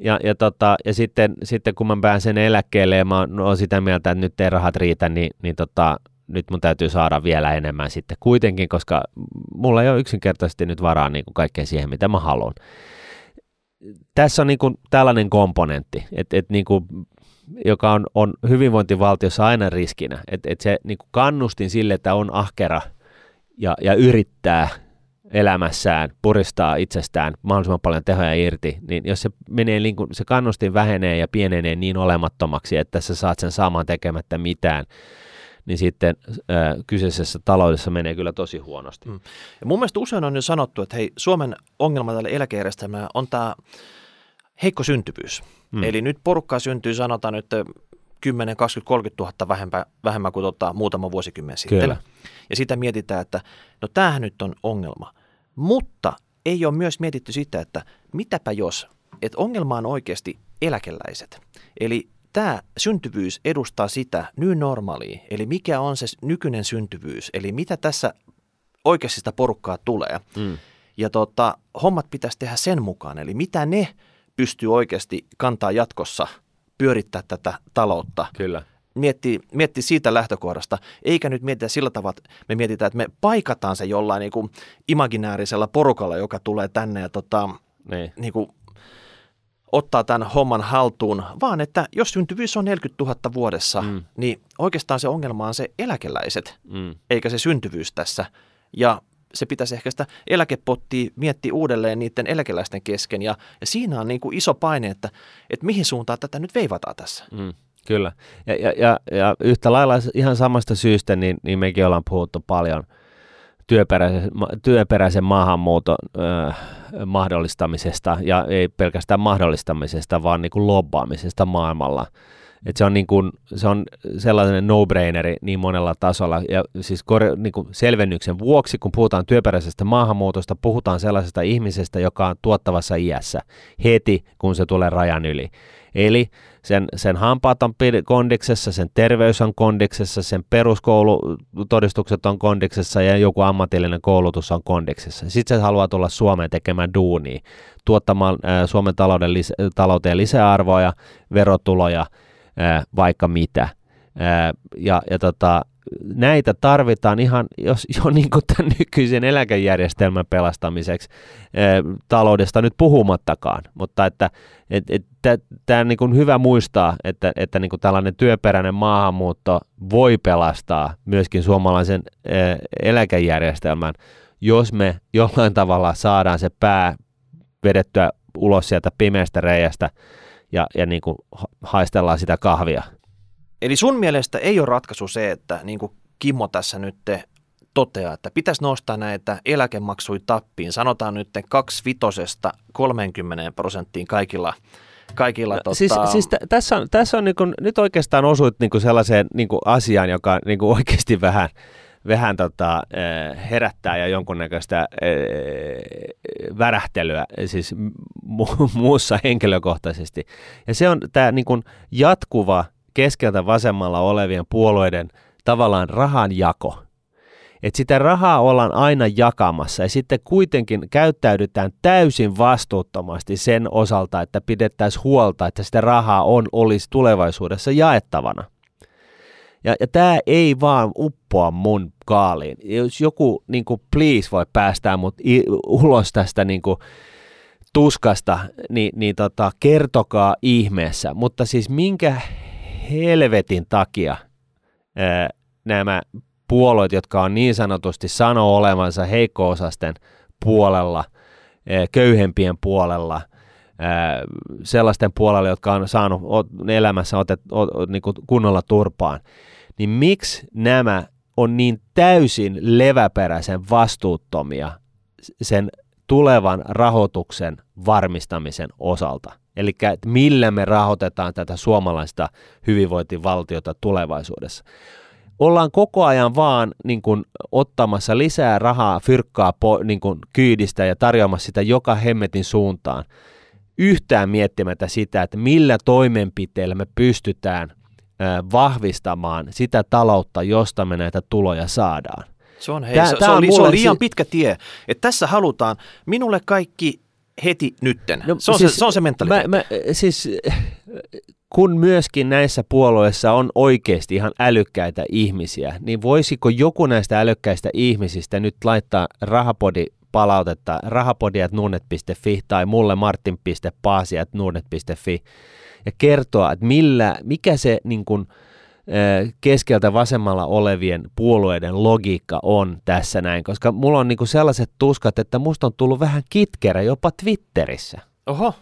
ja, ja, tota, ja sitten, sitten kun mä pääsen eläkkeelle ja mä oon sitä mieltä, että nyt ei rahat riitä, niin, niin tota, nyt mun täytyy saada vielä enemmän sitten kuitenkin, koska mulla ei ole yksinkertaisesti nyt varaa niin kuin kaikkeen siihen, mitä mä haluan. Tässä on niin kuin tällainen komponentti, että, että niin kuin, joka on, on hyvinvointivaltiossa aina riskinä, että, että se niin kuin kannustin sille, että on ahkera ja, ja yrittää elämässään puristaa itsestään mahdollisimman paljon tehoja irti, niin jos se, menee, niin kuin, se kannustin vähenee ja pienenee niin olemattomaksi, että sä saat sen saamaan tekemättä mitään, niin sitten äh, kyseisessä taloudessa menee kyllä tosi huonosti. Mm. Ja mun mielestä usein on jo sanottu, että hei, Suomen ongelma tälle eläkejärjestelmälle on tämä heikko syntyvyys. Mm. Eli nyt porukkaa syntyy, sanotaan nyt 10, 20, 30 000 vähemmän, vähemmän kuin tota, muutama vuosikymmen sitten. Kyllä. Ja sitä mietitään, että no tämähän nyt on ongelma. Mutta ei ole myös mietitty sitä, että mitäpä jos, että ongelma on oikeasti eläkeläiset. Eli tämä syntyvyys edustaa sitä new normaalia, eli mikä on se nykyinen syntyvyys, eli mitä tässä oikeasti sitä porukkaa tulee. Mm. Ja tota, hommat pitäisi tehdä sen mukaan, eli mitä ne pystyy oikeasti kantaa jatkossa pyörittää tätä taloutta. Kyllä. Miettii, miettii siitä lähtökohdasta, eikä nyt mietitä sillä tavalla, että me mietitään, että me paikataan se jollain niin kuin imaginäärisellä porukalla, joka tulee tänne ja tota, niin. Niin kuin ottaa tämän homman haltuun, vaan että jos syntyvyys on 40 000 vuodessa, mm. niin oikeastaan se ongelma on se eläkeläiset, mm. eikä se syntyvyys tässä. Ja se pitäisi ehkä sitä eläkepottia miettiä uudelleen niiden eläkeläisten kesken. Ja, ja siinä on niin kuin iso paine, että, että mihin suuntaan tätä nyt veivataan tässä. Mm. Kyllä. Ja, ja, ja, ja yhtä lailla ihan samasta syystä, niin, niin mekin ollaan puhuttu paljon – työperäisen, työperäisen maahanmuuton ö, mahdollistamisesta ja ei pelkästään mahdollistamisesta, vaan niin kuin lobbaamisesta maailmalla. Et se, on niin kuin, se on sellainen no-braineri niin monella tasolla. Ja siis kor- niin kuin selvennyksen vuoksi, kun puhutaan työperäisestä maahanmuutosta, puhutaan sellaisesta ihmisestä, joka on tuottavassa iässä heti, kun se tulee rajan yli. Eli sen, sen hampaat on kondiksessa, sen terveys on kondiksessa, sen peruskoulutodistukset on kondiksessa ja joku ammatillinen koulutus on kondiksessa. Sitten se haluaa tulla Suomeen tekemään duunia, tuottamaan äh, Suomen talouden lis- talouteen lisäarvoja, verotuloja, äh, vaikka mitä. Äh, ja, ja tota, näitä tarvitaan ihan jos, jo niin kuin tämän nykyisen eläkejärjestelmän pelastamiseksi taloudesta nyt puhumattakaan, mutta että et, et, tämä on niin hyvä muistaa, että, että niin kuin tällainen työperäinen maahanmuutto voi pelastaa myöskin suomalaisen eläkejärjestelmän, jos me jollain tavalla saadaan se pää vedettyä ulos sieltä pimeästä reiästä ja, ja niin kuin haistellaan sitä kahvia. Eli sun mielestä ei ole ratkaisu se, että niin kuin Kimmo tässä nyt toteaa, että pitäisi nostaa näitä eläkemaksuja tappiin. Sanotaan nyt kaksi vitosesta 30 prosenttiin kaikilla kaikilla tota... Siis, siis t- tässä on, tässä on niin kuin, nyt oikeastaan osuit niin kuin sellaiseen niin kuin asiaan, joka niin kuin oikeasti vähän, vähän tota, herättää ja jonkunnäköistä värähtelyä siis mu- muussa henkilökohtaisesti. Ja se on tämä niin kuin jatkuva keskeltä vasemmalla olevien puolueiden tavallaan rahanjako. Että sitä rahaa ollaan aina jakamassa ja sitten kuitenkin käyttäydytään täysin vastuuttomasti sen osalta, että pidettäisiin huolta, että sitä rahaa on, olisi tulevaisuudessa jaettavana. Ja, ja tämä ei vaan uppoa mun kaaliin. Jos joku niin kuin, please voi päästää mut i, ulos tästä niin kuin, tuskasta, niin, niin tota, kertokaa ihmeessä. Mutta siis minkä helvetin takia ää, nämä puolueet, jotka on niin sanotusti sanoo olevansa heikko-osasten puolella, ää, köyhempien puolella, ää, sellaisten puolella, jotka on saanut elämässä otet, o, niin kuin kunnolla turpaan, niin miksi nämä on niin täysin leväperäisen vastuuttomia sen tulevan rahoituksen varmistamisen osalta. Eli millä me rahoitetaan tätä suomalaista hyvinvointivaltiota tulevaisuudessa. Ollaan koko ajan vaan niin kuin, ottamassa lisää rahaa, fyrkkaa po, niin kuin, kyydistä ja tarjoamassa sitä joka hemmetin suuntaan. Yhtään miettimättä sitä, että millä toimenpiteillä me pystytään vahvistamaan sitä taloutta, josta me näitä tuloja saadaan. Se on, hei, tää, se, tää se, on, se on liian pitkä tie. Että tässä halutaan minulle kaikki heti nytten. No, se, on siis, se, se on se mentaliteetti. Mä, mä, siis, kun myöskin näissä puolueissa on oikeasti ihan älykkäitä ihmisiä, niin voisiko joku näistä älykkäistä ihmisistä nyt laittaa rahapodi palautetta rahapodiat.nuunet.fi tai mulle martin.paasiat.nuunet.fi ja kertoa, että millä, mikä se niin kuin, keskeltä vasemmalla olevien puolueiden logiikka on tässä näin, koska mulla on niin kuin sellaiset tuskat, että musta on tullut vähän kitkerä jopa Twitterissä. Oho.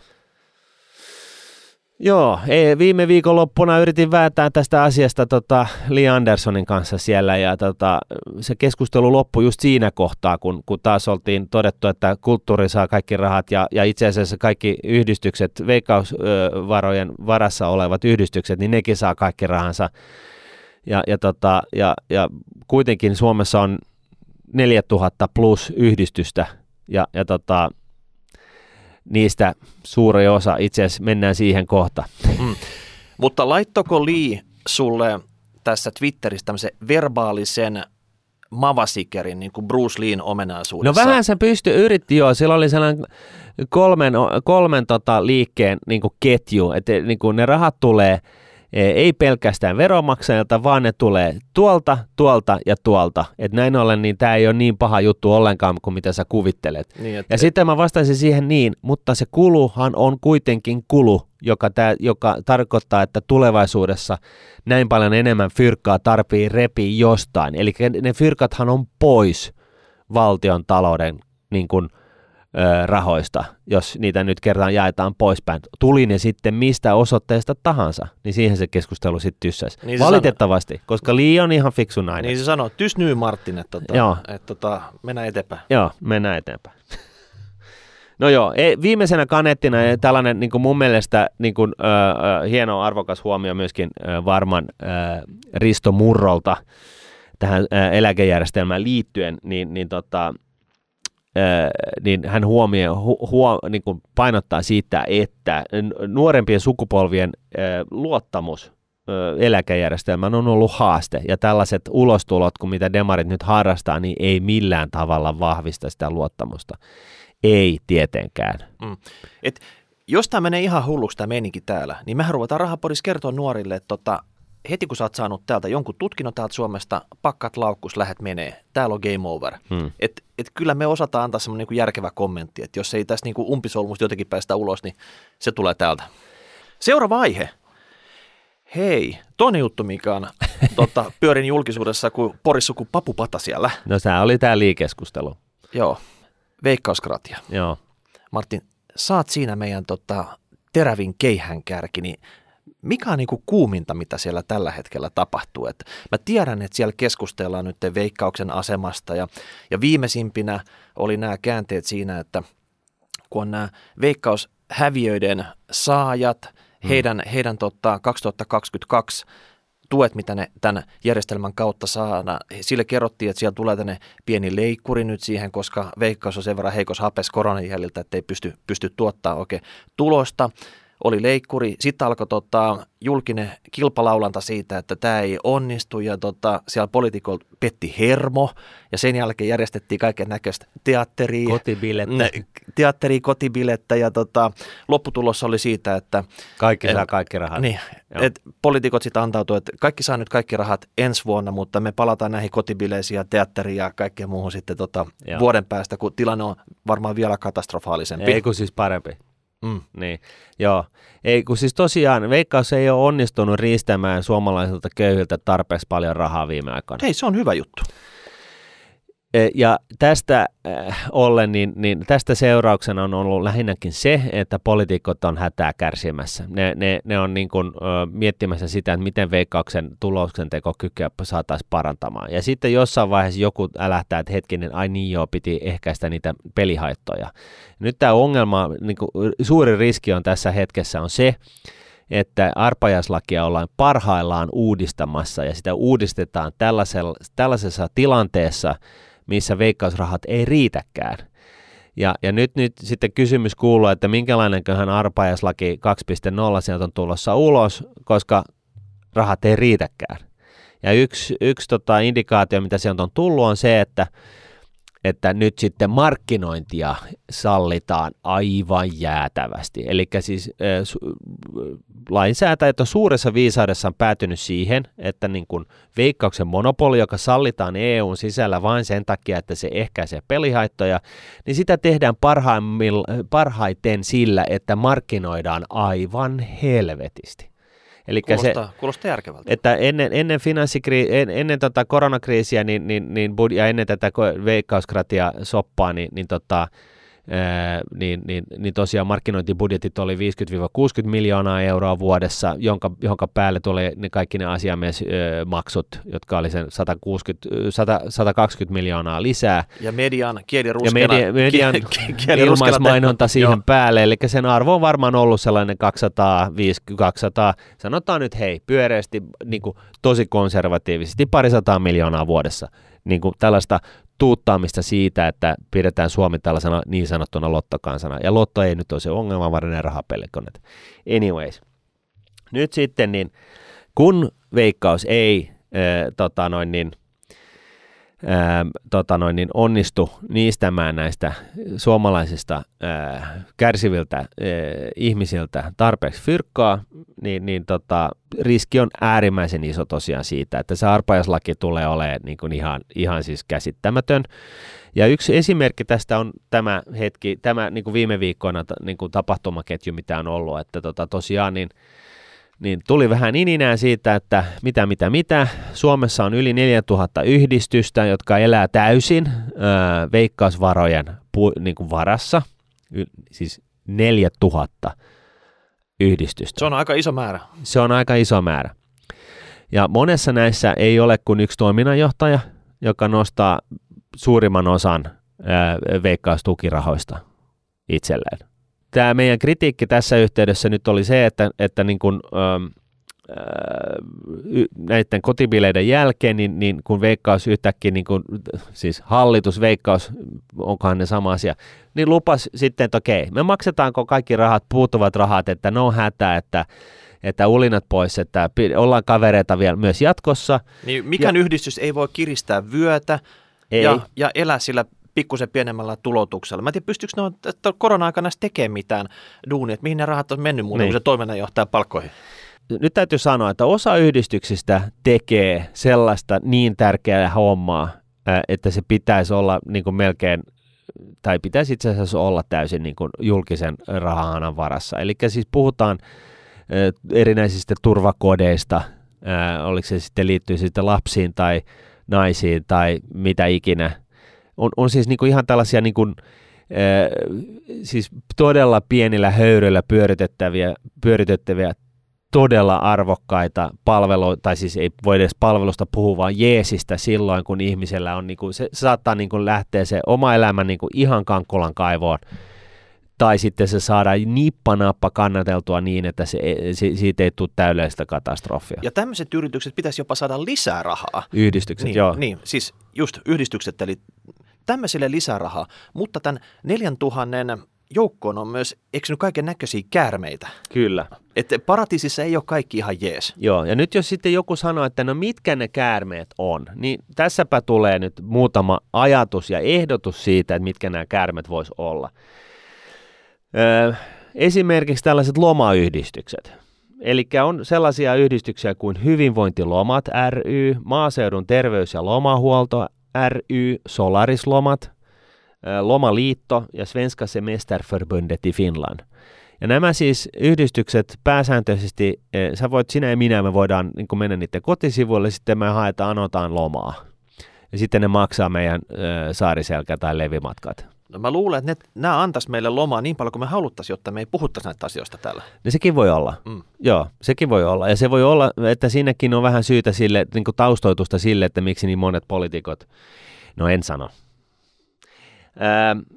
Joo, ei, viime viikonloppuna yritin vääntää tästä asiasta tota, Lee Andersonin kanssa siellä ja tota, se keskustelu loppui just siinä kohtaa, kun, kun taas oltiin todettu, että kulttuuri saa kaikki rahat ja, ja itse asiassa kaikki yhdistykset, veikkausvarojen varassa olevat yhdistykset, niin nekin saa kaikki rahansa. Ja, ja, tota, ja, ja kuitenkin Suomessa on 4000 plus yhdistystä ja, ja tota, niistä suuri osa, itse asiassa mennään siihen kohta. Mm. Mutta laittoko Lee sulle tässä Twitterissä tämmöisen verbaalisen mavasikerin niin kuin Bruce Leen omenaisuudessa? No vähän se pystyi, yritti joo, sillä oli sellainen kolmen, kolmen tota liikkeen niin kuin ketju, että niin kuin ne rahat tulee – ei pelkästään veronmaksajilta, vaan ne tulee tuolta, tuolta ja tuolta. Et näin ollen niin tämä ei ole niin paha juttu ollenkaan kuin mitä sä kuvittelet. Niin, että... Ja sitten mä vastaisin siihen niin, mutta se kuluhan on kuitenkin kulu, joka, tää, joka tarkoittaa, että tulevaisuudessa näin paljon enemmän fyrkkaa tarvii repi jostain. Eli ne fyrkathan on pois valtion talouden niin kuin, rahoista, jos niitä nyt kerran jaetaan poispäin. Tuli ne sitten mistä osoitteesta tahansa, niin siihen se keskustelu sitten tyssäisi. Niin Valitettavasti, sano, koska Li on ihan fiksu nainen. Niin se sanoo, tysnyy Martin, että tota, et, tota, mennään eteenpäin. Joo, mennään eteenpäin. No joo, e, viimeisenä kanettina tällainen niin kuin mun mielestä niin kuin, ö, hieno arvokas huomio myöskin ö, varman ö, Risto Murrolta tähän ö, eläkejärjestelmään liittyen, niin, niin tota, niin hän huomioi, hu, huo, niin kuin painottaa siitä, että nuorempien sukupolvien luottamus eläkejärjestelmään on ollut haaste, ja tällaiset ulostulot, kun mitä demarit nyt harrastaa, niin ei millään tavalla vahvista sitä luottamusta. Ei tietenkään. Mm. Et jos tämä menee ihan hulluksi tämä meininki täällä, niin mehän ruvetaan rahapodissa kertoa nuorille, että tota, heti kun sä oot saanut täältä jonkun tutkinnon täältä Suomesta, pakkat laukkus, lähet menee, täällä on game over. Hmm. Et, et kyllä me osataan antaa semmoinen niin järkevä kommentti, että jos ei tästä niin umpisolmusta jotenkin päästä ulos, niin se tulee täältä. Seuraava aihe. Hei, toinen juttu, mikä on tota, pyörin julkisuudessa kuin Porissa kuin papupata siellä. No se oli tämä liikeskustelu. Joo, veikkauskratia. Joo. Martin, saat siinä meidän tota, terävin keihänkärki, niin mikä on niin kuin kuuminta, mitä siellä tällä hetkellä tapahtuu? Et mä tiedän, että siellä keskustellaan nyt veikkauksen asemasta ja, ja viimeisimpinä oli nämä käänteet siinä, että kun on nämä veikkaus häviöiden saajat, mm. heidän, heidän tota, 2022 tuet, mitä ne tämän järjestelmän kautta saada. Sille kerrottiin, että siellä tulee tänne pieni leikkuri nyt siihen, koska veikkaus on sen verran heikos hapes koronan jäljiltä, että ei pysty, pysty tuottaa oikein tulosta oli leikkuri. Sitten alkoi tota, julkinen kilpalaulanta siitä, että tämä ei onnistu ja tota, siellä poliitikot petti hermo ja sen jälkeen järjestettiin kaiken näköistä teatteria. Kotibilettä. Teatteria, kotibilettä ja tota, lopputulos oli siitä, että... Kaikki saa kaikki rahat. Niin, et poliitikot sitten antautuivat, että kaikki saa nyt kaikki rahat ensi vuonna, mutta me palataan näihin kotibileisiin ja teatteriin ja kaikkeen muuhun sitten tota, vuoden päästä, kun tilanne on varmaan vielä katastrofaalisempi. Ei kun siis parempi. Mm. Niin, joo. Ei, kun siis tosiaan Veikkaus ei ole onnistunut riistämään suomalaisilta köyhiltä tarpeeksi paljon rahaa viime aikoina. Hei, se on hyvä juttu. E, ja tästä äh, ollen, niin, niin tästä seurauksena on ollut lähinnäkin se, että poliitikot on hätää kärsimässä. Ne, ne, ne on niin kuin, ö, miettimässä sitä, että miten veikkauksen tuloksen tekokykyä saataisiin parantamaan. Ja sitten jossain vaiheessa joku älähtää, että hetkinen, ai niin joo, piti ehkäistä niitä pelihaittoja. Nyt tämä ongelma, niin kuin, suuri riski on tässä hetkessä on se, että arpajaslakia ollaan parhaillaan uudistamassa ja sitä uudistetaan tällaisessa tilanteessa, missä veikkausrahat ei riitäkään. Ja, ja nyt, nyt sitten kysymys kuuluu, että minkälainenköhän arpaislaki 2.0 sieltä on tulossa ulos, koska rahat ei riitäkään. Ja yksi, yksi tota indikaatio, mitä sieltä on tullut, on se, että että nyt sitten markkinointia sallitaan aivan jäätävästi. Eli siis lainsäätäjät on suuressa viisaudessa päätynyt siihen, että niin kuin veikkauksen monopoli, joka sallitaan EUn sisällä vain sen takia, että se ehkäisee pelihaittoja, niin sitä tehdään parhaiten sillä, että markkinoidaan aivan helvetisti. Eli kuulostaa, se, kuulostaa järkevältä. Että ennen, ennen, finanssikri, en, ennen tota koronakriisiä niin, niin, niin, ja ennen tätä veikkauskratia soppaa, niin, niin tota, niin, niin, niin tosiaan markkinointibudjetit oli 50-60 miljoonaa euroa vuodessa, jonka, jonka päälle tuli ne kaikki ne asiamiesmaksut, jotka oli sen 160, 100, 120 miljoonaa lisää. Ja median kieliruskena. Ja media, median ilmaismainonta siihen Joo. päälle, eli sen arvo on varmaan ollut sellainen 250, 200, sanotaan nyt hei, pyöreästi niin kuin, tosi konservatiivisesti, parisataa miljoonaa vuodessa niin kuin tällaista tuuttaamista siitä, että pidetään Suomi tällaisena niin sanottuna lottokansana. Ja lotto ei nyt ole se ongelma, vaan ne rahapelikoneet. Anyways. Nyt sitten, niin kun veikkaus ei äh, tota noin, niin, ää, tota noin, niin onnistu niistämään näistä suomalaisista ää, kärsiviltä ää, ihmisiltä tarpeeksi fyrkkaa, niin, niin tota, riski on äärimmäisen iso tosiaan siitä, että se arpaislaki tulee olemaan niin kuin ihan, ihan siis käsittämätön. Ja yksi esimerkki tästä on tämä hetki, tämä niin kuin viime viikkoina niin kuin tapahtumaketju, mitä on ollut, että tota, tosiaan niin niin tuli vähän ininää siitä, että mitä, mitä, mitä. Suomessa on yli 4000 yhdistystä, jotka elää täysin öö, veikkausvarojen pu, niin kuin varassa. Y, siis 4000 yhdistystä. Se on aika iso määrä. Se on aika iso määrä. Ja monessa näissä ei ole kuin yksi toiminnanjohtaja, joka nostaa suurimman osan öö, veikkaustukirahoista itselleen tämä meidän kritiikki tässä yhteydessä nyt oli se, että, että niin kuin, ähm, äh, näiden kotibileiden jälkeen, niin, niin kun veikkaus yhtäkkiä, niin kun, siis hallitus, veikkaus, onkohan ne sama asia, niin lupas sitten, että okei, me maksetaanko kaikki rahat, puuttuvat rahat, että no hätä, että että ulinat pois, että ollaan kavereita vielä myös jatkossa. Niin mikään ja, yhdistys ei voi kiristää vyötä ei. Ja, ja elää sillä pikkusen pienemmällä tulotuksella. Mä en tiedä, pystyykö ne on korona-aikana tekemään mitään duunia, että mihin ne rahat on mennyt muuten, niin. kun se toiminnanjohtaja palkkoihin. Nyt täytyy sanoa, että osa yhdistyksistä tekee sellaista niin tärkeää hommaa, että se pitäisi olla niin kuin melkein tai pitäisi itse asiassa olla täysin niin kuin julkisen rahahanan varassa. Eli siis puhutaan erinäisistä turvakodeista, oliko se sitten liittyy sitten lapsiin tai naisiin tai mitä ikinä, on, on siis niin kuin ihan tällaisia niin kuin, äh, siis todella pienillä höyryillä pyöritettäviä, pyöritettäviä todella arvokkaita palveluita, tai siis ei voi edes palvelusta puhua, vaan jeesistä silloin, kun ihmisellä on, niin kuin, se, saattaa niin kuin lähteä se oma elämä niin kuin ihan kankkulan kaivoon tai sitten se saadaan nippanappa kannateltua niin, että se, se, siitä ei tule täydellistä katastrofia. Ja tämmöiset yritykset pitäisi jopa saada lisää rahaa. Yhdistykset, niin, joo. Niin, siis just yhdistykset, eli tämmöisille lisää rahaa, mutta tämän 4000 joukkoon on myös eksynyt kaiken näköisiä käärmeitä. Kyllä. Että paratiisissa ei ole kaikki ihan jees. Joo, ja nyt jos sitten joku sanoo, että no mitkä ne käärmeet on, niin tässäpä tulee nyt muutama ajatus ja ehdotus siitä, että mitkä nämä käärmeet vois olla. Öö, esimerkiksi tällaiset lomayhdistykset. Eli on sellaisia yhdistyksiä kuin Hyvinvointilomat ry, Maaseudun terveys- ja lomahuolto ry, Solarislomat, Lomaliitto ja Svenska Semesterförbundet i Finland. Ja nämä siis yhdistykset pääsääntöisesti, sä voit, sinä ja minä, me voidaan niin mennä niiden kotisivuille, sitten me haetaan, anotaan lomaa. Ja sitten ne maksaa meidän saariselkä- tai levimatkat. No mä luulen, että ne, nämä antaisi meille lomaa niin paljon kuin me haluttaisiin, jotta me ei puhuttaisi näitä asioista täällä. No sekin voi olla. Mm. Joo, sekin voi olla. Ja se voi olla, että siinäkin on vähän syytä sille, niin kuin taustoitusta sille, että miksi niin monet poliitikot, no en sano.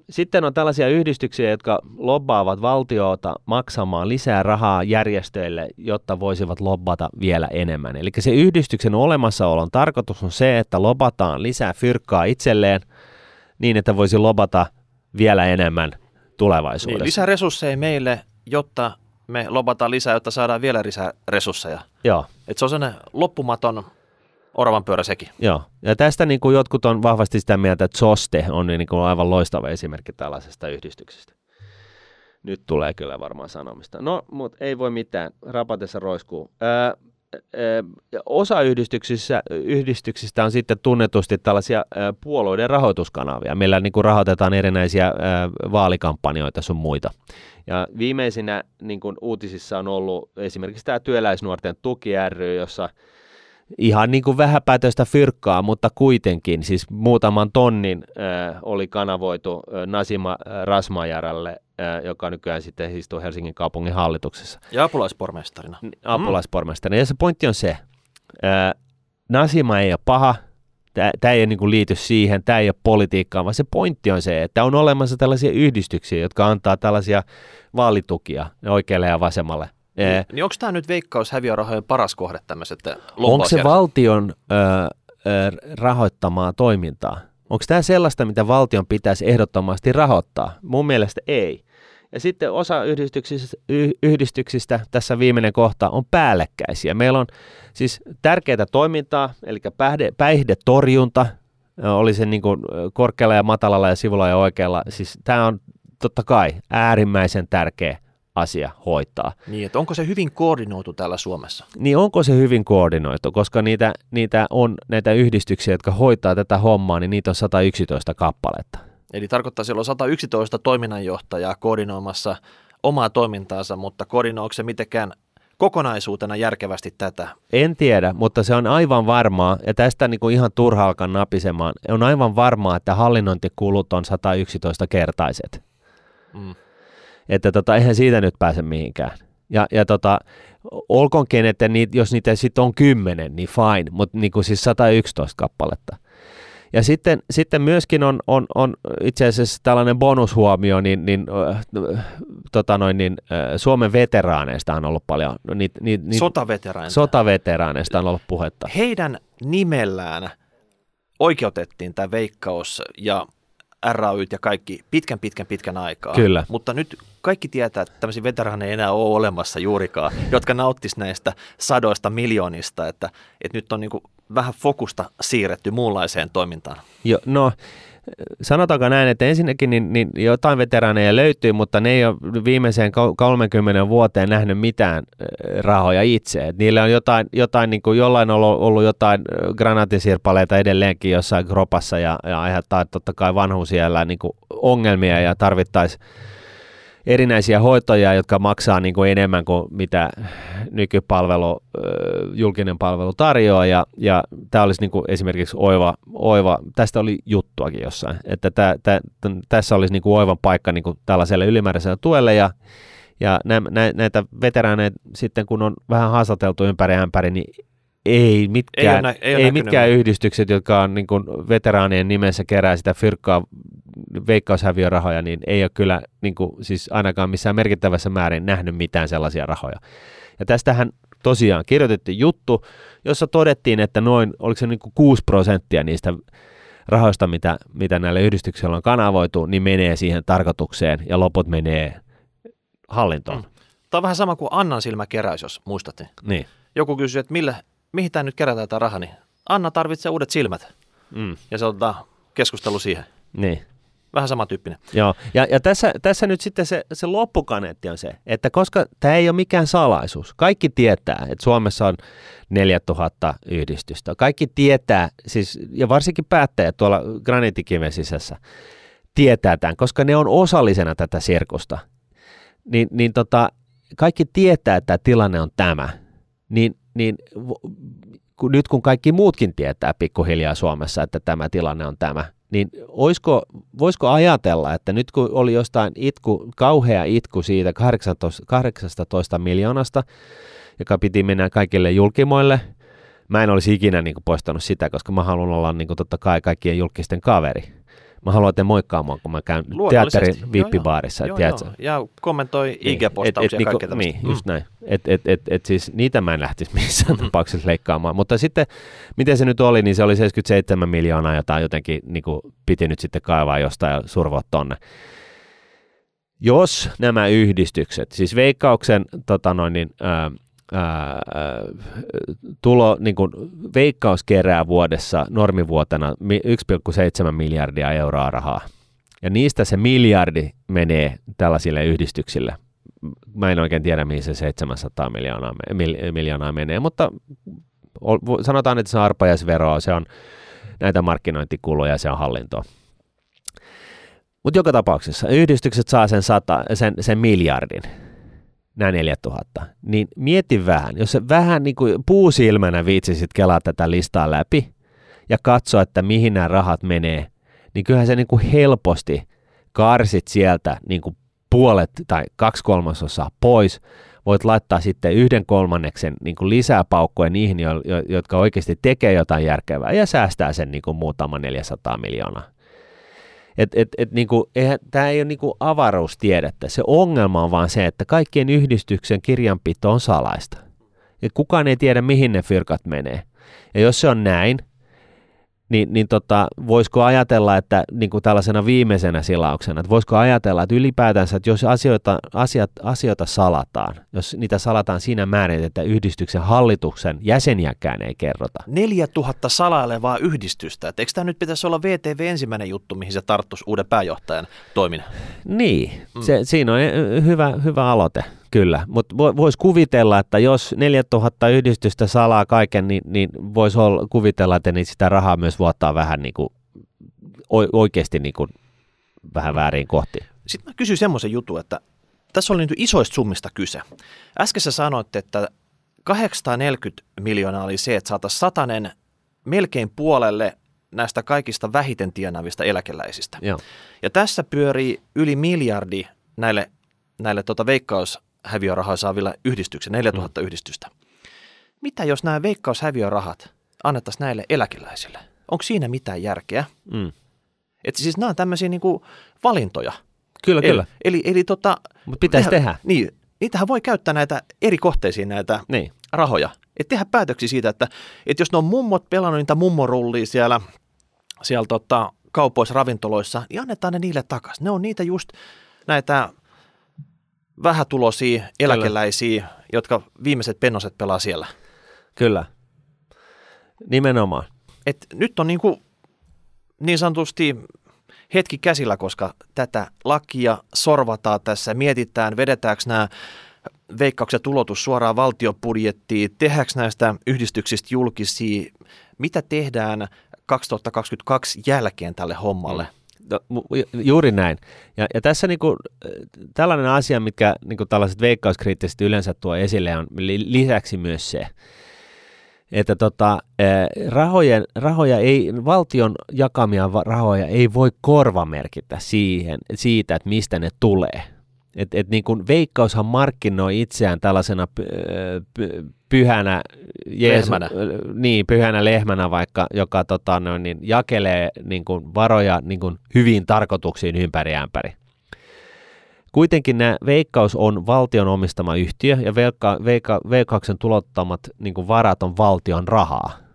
Sitten on tällaisia yhdistyksiä, jotka lobbaavat valtiota maksamaan lisää rahaa järjestöille, jotta voisivat lobbata vielä enemmän. Eli se yhdistyksen olemassaolon tarkoitus on se, että lobataan lisää fyrkkaa itselleen niin, että voisi lobata vielä enemmän tulevaisuudessa. Niin, lisää resursseja meille, jotta me lobataan lisää, jotta saadaan vielä lisää resursseja. Joo. Et se on sellainen loppumaton oravan pyörä sekin. Joo, ja tästä niin kuin jotkut on vahvasti sitä mieltä, että SOSTE on niin kuin aivan loistava esimerkki tällaisesta yhdistyksestä. Nyt tulee kyllä varmaan sanomista. No, mutta ei voi mitään, rapatessa roiskuu. Öö, osa yhdistyksistä, yhdistyksistä on sitten tunnetusti tällaisia puolueiden rahoituskanavia, millä niin kuin rahoitetaan erinäisiä vaalikampanjoita sun muita. Ja viimeisinä niin kuin uutisissa on ollut esimerkiksi tämä työläisnuorten tuki ry, jossa ihan niin kuin vähäpätöistä fyrkkaa, mutta kuitenkin siis muutaman tonnin oli kanavoitu Nasima Rasmajaralle, joka nykyään sitten istuu Helsingin kaupungin hallituksessa. Ja apulaispormestarina. Apulaispormestarina. Mm. Ja se pointti on se, Nasima ei ole paha, tämä ei niin liity siihen, tämä ei ole politiikkaa, vaan se pointti on se, että on olemassa tällaisia yhdistyksiä, jotka antaa tällaisia vaalitukia oikealle ja vasemmalle niin, niin onko tämä nyt veikkaus häviörahojen paras kohde tämmöiset Onko se valtion ö, ö, rahoittamaa toimintaa? Onko tämä sellaista, mitä valtion pitäisi ehdottomasti rahoittaa? Mun mielestä ei. Ja sitten osa yhdistyksistä, yhdistyksistä, tässä viimeinen kohta, on päällekkäisiä. Meillä on siis tärkeää toimintaa, eli päihde, päihdetorjunta, oli se niin kuin korkealla ja matalalla ja sivulla ja oikealla. Siis tämä on totta kai äärimmäisen tärkeä asia hoitaa. Niin, että onko se hyvin koordinoitu täällä Suomessa? Niin, onko se hyvin koordinoitu, koska niitä, niitä on näitä yhdistyksiä, jotka hoitaa tätä hommaa, niin niitä on 111 kappaletta. Eli tarkoittaa, siellä on 111 toiminnanjohtajaa koordinoimassa omaa toimintaansa, mutta koordinoiko se mitenkään kokonaisuutena järkevästi tätä? En tiedä, mutta se on aivan varmaa, ja tästä niin kuin ihan turha alkaa napisemaan, on aivan varmaa, että hallinnointikulut on 111 kertaiset. Mm. Että tota, eihän siitä nyt pääse mihinkään. Ja, ja tota, olkoonkin, että niitä, jos niitä sitten on kymmenen, niin fine, mutta niin kuin siis 111 kappaletta. Ja sitten, sitten myöskin on, on, on itse asiassa tällainen bonushuomio, niin, niin, äh, tota noin, niin äh, Suomen veteraaneista on ollut paljon. Niin, niin, niin, sotaveteraaneista. Sotaveteraaneista on ollut puhetta. Heidän nimellään oikeutettiin tämä veikkaus ja RAYt ja kaikki pitkän, pitkän, pitkän aikaa. Kyllä. Mutta nyt kaikki tietää, että tämmöisiä veteraaneja ei enää ole olemassa juurikaan, jotka nauttis näistä sadoista miljoonista, että, että nyt on niin vähän fokusta siirretty muunlaiseen toimintaan. Jo, no sanotaanko näin, että ensinnäkin niin, niin jotain veteraaneja löytyy, mutta ne ei ole viimeiseen 30 vuoteen nähnyt mitään rahoja itse. Et niillä on jotain, jotain niin kuin jollain on ollut jotain granaatisirpaleita edelleenkin jossain gropassa ja, ja aiheuttaa totta kai vanhuusiellä niin ongelmia ja tarvittaisiin erinäisiä hoitoja, jotka maksaa niin kuin enemmän kuin mitä nykypalvelu, julkinen palvelu tarjoaa, ja, ja tämä olisi niin kuin esimerkiksi oiva, oiva, tästä oli juttuakin jossain, että tä, tä, tä, tässä olisi niin kuin oivan paikka niin kuin tällaiselle ylimääräiselle tuelle, ja, ja nä, nä, näitä veteraaneja sitten kun on vähän haastateltu ympäri ämpäri, niin ei mitkään, ei, nä- ei, ei mitkään yhdistykset, jotka on niin kuin veteraanien nimessä kerää sitä fyrkkaa veikkaushäviörahoja, niin ei ole kyllä niin kuin, siis ainakaan missään merkittävässä määrin nähnyt mitään sellaisia rahoja. Ja tästähän tosiaan kirjoitettiin juttu, jossa todettiin, että noin, oliko se niin kuin 6 prosenttia niistä rahoista, mitä, mitä näille yhdistyksillä on kanavoitu, niin menee siihen tarkoitukseen ja loput menee hallintoon. Mm. Tämä on vähän sama kuin Annan silmäkeräys, jos muistatte. Niin. Joku kysyy, että mille, mihin tämä nyt kerätään tämä raha, niin Anna tarvitsee uudet silmät. Mm. Ja se ottaa keskustelu siihen. Niin. Vähän samantyyppinen. Joo, ja, ja tässä, tässä nyt sitten se, se loppukaneetti on se, että koska tämä ei ole mikään salaisuus, kaikki tietää, että Suomessa on 4000 yhdistystä. Kaikki tietää, siis, ja varsinkin päättäjät tuolla graniittikiven sisässä, tietää tämän, koska ne on osallisena tätä sirkusta. Niin, niin tota, kaikki tietää, että tämä tilanne on tämä. Niin, niin nyt kun kaikki muutkin tietää pikkuhiljaa Suomessa, että tämä tilanne on tämä, niin oisko, voisiko ajatella, että nyt kun oli jostain itku, kauhea itku siitä 18, 18 miljoonasta, joka piti mennä kaikille julkimoille, mä en olisi ikinä niin kuin, poistanut sitä, koska mä haluan olla niin kuin, totta kai kaikkien julkisten kaveri. Mä haluan, että moikkaa mua, kun mä käyn teatterin vippibaarissa. Joo, joo. joo, Ja kommentoi IG-postauksia niin, ja kaikkea Niin, mm. just näin. Et, et, et, et siis niitä mä en lähtisi missään mm. tapauksessa leikkaamaan. Mutta sitten, miten se nyt oli, niin se oli 77 miljoonaa, jota jotenkin niin kuin, piti nyt sitten kaivaa jostain ja survoa tonne. Jos nämä yhdistykset, siis veikkauksen tota noin, niin, ää, ää, tulo, niin kuin veikkaus kerää vuodessa normivuotena 1,7 miljardia euroa rahaa. Ja niistä se miljardi menee tällaisille yhdistyksille. Mä en oikein tiedä, mihin se 700 miljoonaa, mil, miljoonaa menee, mutta sanotaan, että se on arpajaisveroa, se on näitä markkinointikuluja, se on hallintoa. Mutta joka tapauksessa yhdistykset saa sen, sata, sen, sen miljardin nämä 4000, niin mieti vähän, jos se vähän niin kuin puusilmänä viitsisit kelaa tätä listaa läpi ja katsoa, että mihin nämä rahat menee, niin kyllähän se niin kuin helposti karsit sieltä niin kuin puolet tai kaksi kolmasosaa pois, voit laittaa sitten yhden kolmanneksen niin kuin lisää paukkoja niihin, jotka oikeasti tekee jotain järkevää ja säästää sen niin kuin muutama 400 miljoonaa. Et, et, et niinku, tämä ei ole niinku avaruustiedettä. Se ongelma on vaan se, että kaikkien yhdistyksen kirjanpito on salaista. Ja kukaan ei tiedä, mihin ne fyrkat menee. Ja jos se on näin, niin, niin tota, voisiko ajatella, että niin kuin tällaisena viimeisenä silauksena, että voisiko ajatella, että ylipäätänsä, että jos asioita, asiat, asioita salataan, jos niitä salataan siinä määrin, että yhdistyksen hallituksen jäseniäkään ei kerrota. 4000 salailevaa yhdistystä, että eikö tämä nyt pitäisi olla VTV ensimmäinen juttu, mihin se tarttuisi uuden pääjohtajan toiminnan? Niin, mm. se, siinä on hyvä, hyvä aloite. Kyllä, mutta voisi kuvitella, että jos 4000 yhdistystä salaa kaiken, niin, niin voisi kuvitella, että niin sitä rahaa myös vuottaa vähän niin kuin, oikeasti niin kuin, vähän väärin kohti. Sitten mä kysyin semmoisen jutun, että tässä oli niin isoista summista kyse. Äsken sä sanoit, että 840 miljoonaa oli se, että saataisiin satanen melkein puolelle näistä kaikista vähiten tienaavista eläkeläisistä. Joo. Ja tässä pyörii yli miljardi näille, näille tota veikkaus häviörahaa saavilla yhdistyksen, 4000 mm. yhdistystä. Mitä jos nämä veikkaushäviörahat annettaisiin näille eläkeläisille? Onko siinä mitään järkeä? Mm. Että siis nämä on tämmöisiä niin kuin valintoja. Kyllä, eli, kyllä. Eli, eli tota, Mutta pitäisi tehdä. Niin, niitähän voi käyttää näitä eri kohteisiin näitä niin. rahoja. Että tehdä päätöksiä siitä, että, että jos ne on mummot pelannut niitä mummorullia siellä, siellä tota, kaupoissa, ravintoloissa, niin annetaan ne niille takaisin. Ne on niitä just näitä vähätuloisia eläkeläisiä, Kyllä. jotka viimeiset pennoset pelaa siellä. Kyllä, nimenomaan. Et nyt on niin, kuin niin sanotusti hetki käsillä, koska tätä lakia sorvataan tässä, mietitään, vedetäänkö nämä veikkaukset tulotus suoraan valtiobudjettiin, tehdäänkö näistä yhdistyksistä julkisia, mitä tehdään 2022 jälkeen tälle hommalle. Mm. No, juuri näin. Ja, ja tässä niinku, tällainen asia, mikä niinku tällaiset veikkauskriittiset yleensä tuo esille, on lisäksi myös se, että tota, rahojen, rahoja ei, valtion jakamia rahoja ei voi korvamerkitä siihen, siitä, että mistä ne tulee. Et, et niin kun veikkaushan markkinoi itseään tällaisena p- p- pyhänä, Jeesu, Lehmänä. niin, pyhänä lehmänä vaikka, joka tota, noin, niin, jakelee niin kuin, varoja niin kuin, hyviin tarkoituksiin ympäri ämpäri. Kuitenkin nämä Veikkaus on valtion omistama yhtiö ja Veikka, Veikka, Veikkauksen tulottamat niin kuin varat on valtion rahaa.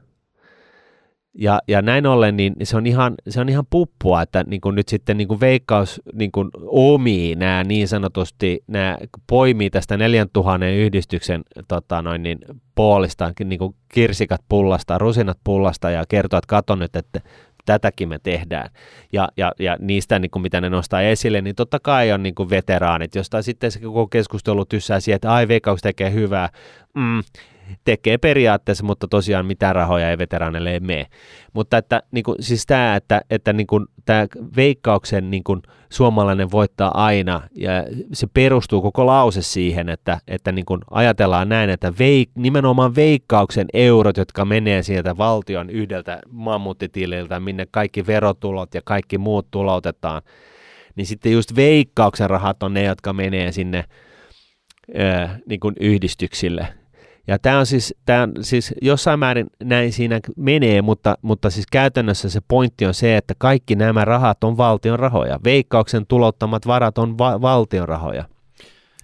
Ja, ja näin ollen niin se on ihan, se on ihan puppua, että niin kuin nyt sitten niin kuin Veikkaus niin kuin omii nämä niin sanotusti, nämä poimii tästä 4000 yhdistyksen tota noin niin, poolista niin kuin kirsikat pullasta, rusinat pullasta ja kertoo, että kato nyt, että tätäkin me tehdään. Ja, ja, ja niistä, niin kuin mitä ne nostaa esille, niin totta kai on niin kuin veteraanit, josta sitten se koko keskustelu tyssää siihen, että ai Veikkaus tekee hyvää. Mm, tekee periaatteessa, mutta tosiaan mitään rahoja ei veteraaneille ei mene. Mutta että, niin kuin, siis tämä, että, että niin kuin, tämä veikkauksen niin kuin, suomalainen voittaa aina, ja se perustuu koko lause siihen, että, että niin kuin, ajatellaan näin, että veik, nimenomaan veikkauksen eurot, jotka menee sieltä valtion yhdeltä mammuttitililtä, minne kaikki verotulot ja kaikki muut tuloutetaan, niin sitten just veikkauksen rahat on ne, jotka menee sinne ö, niin kuin yhdistyksille, ja tämä on siis, tämä on siis jossain määrin näin siinä menee, mutta, mutta siis käytännössä se pointti on se, että kaikki nämä rahat on valtion rahoja. Veikkauksen tulottamat varat on va- valtion rahoja.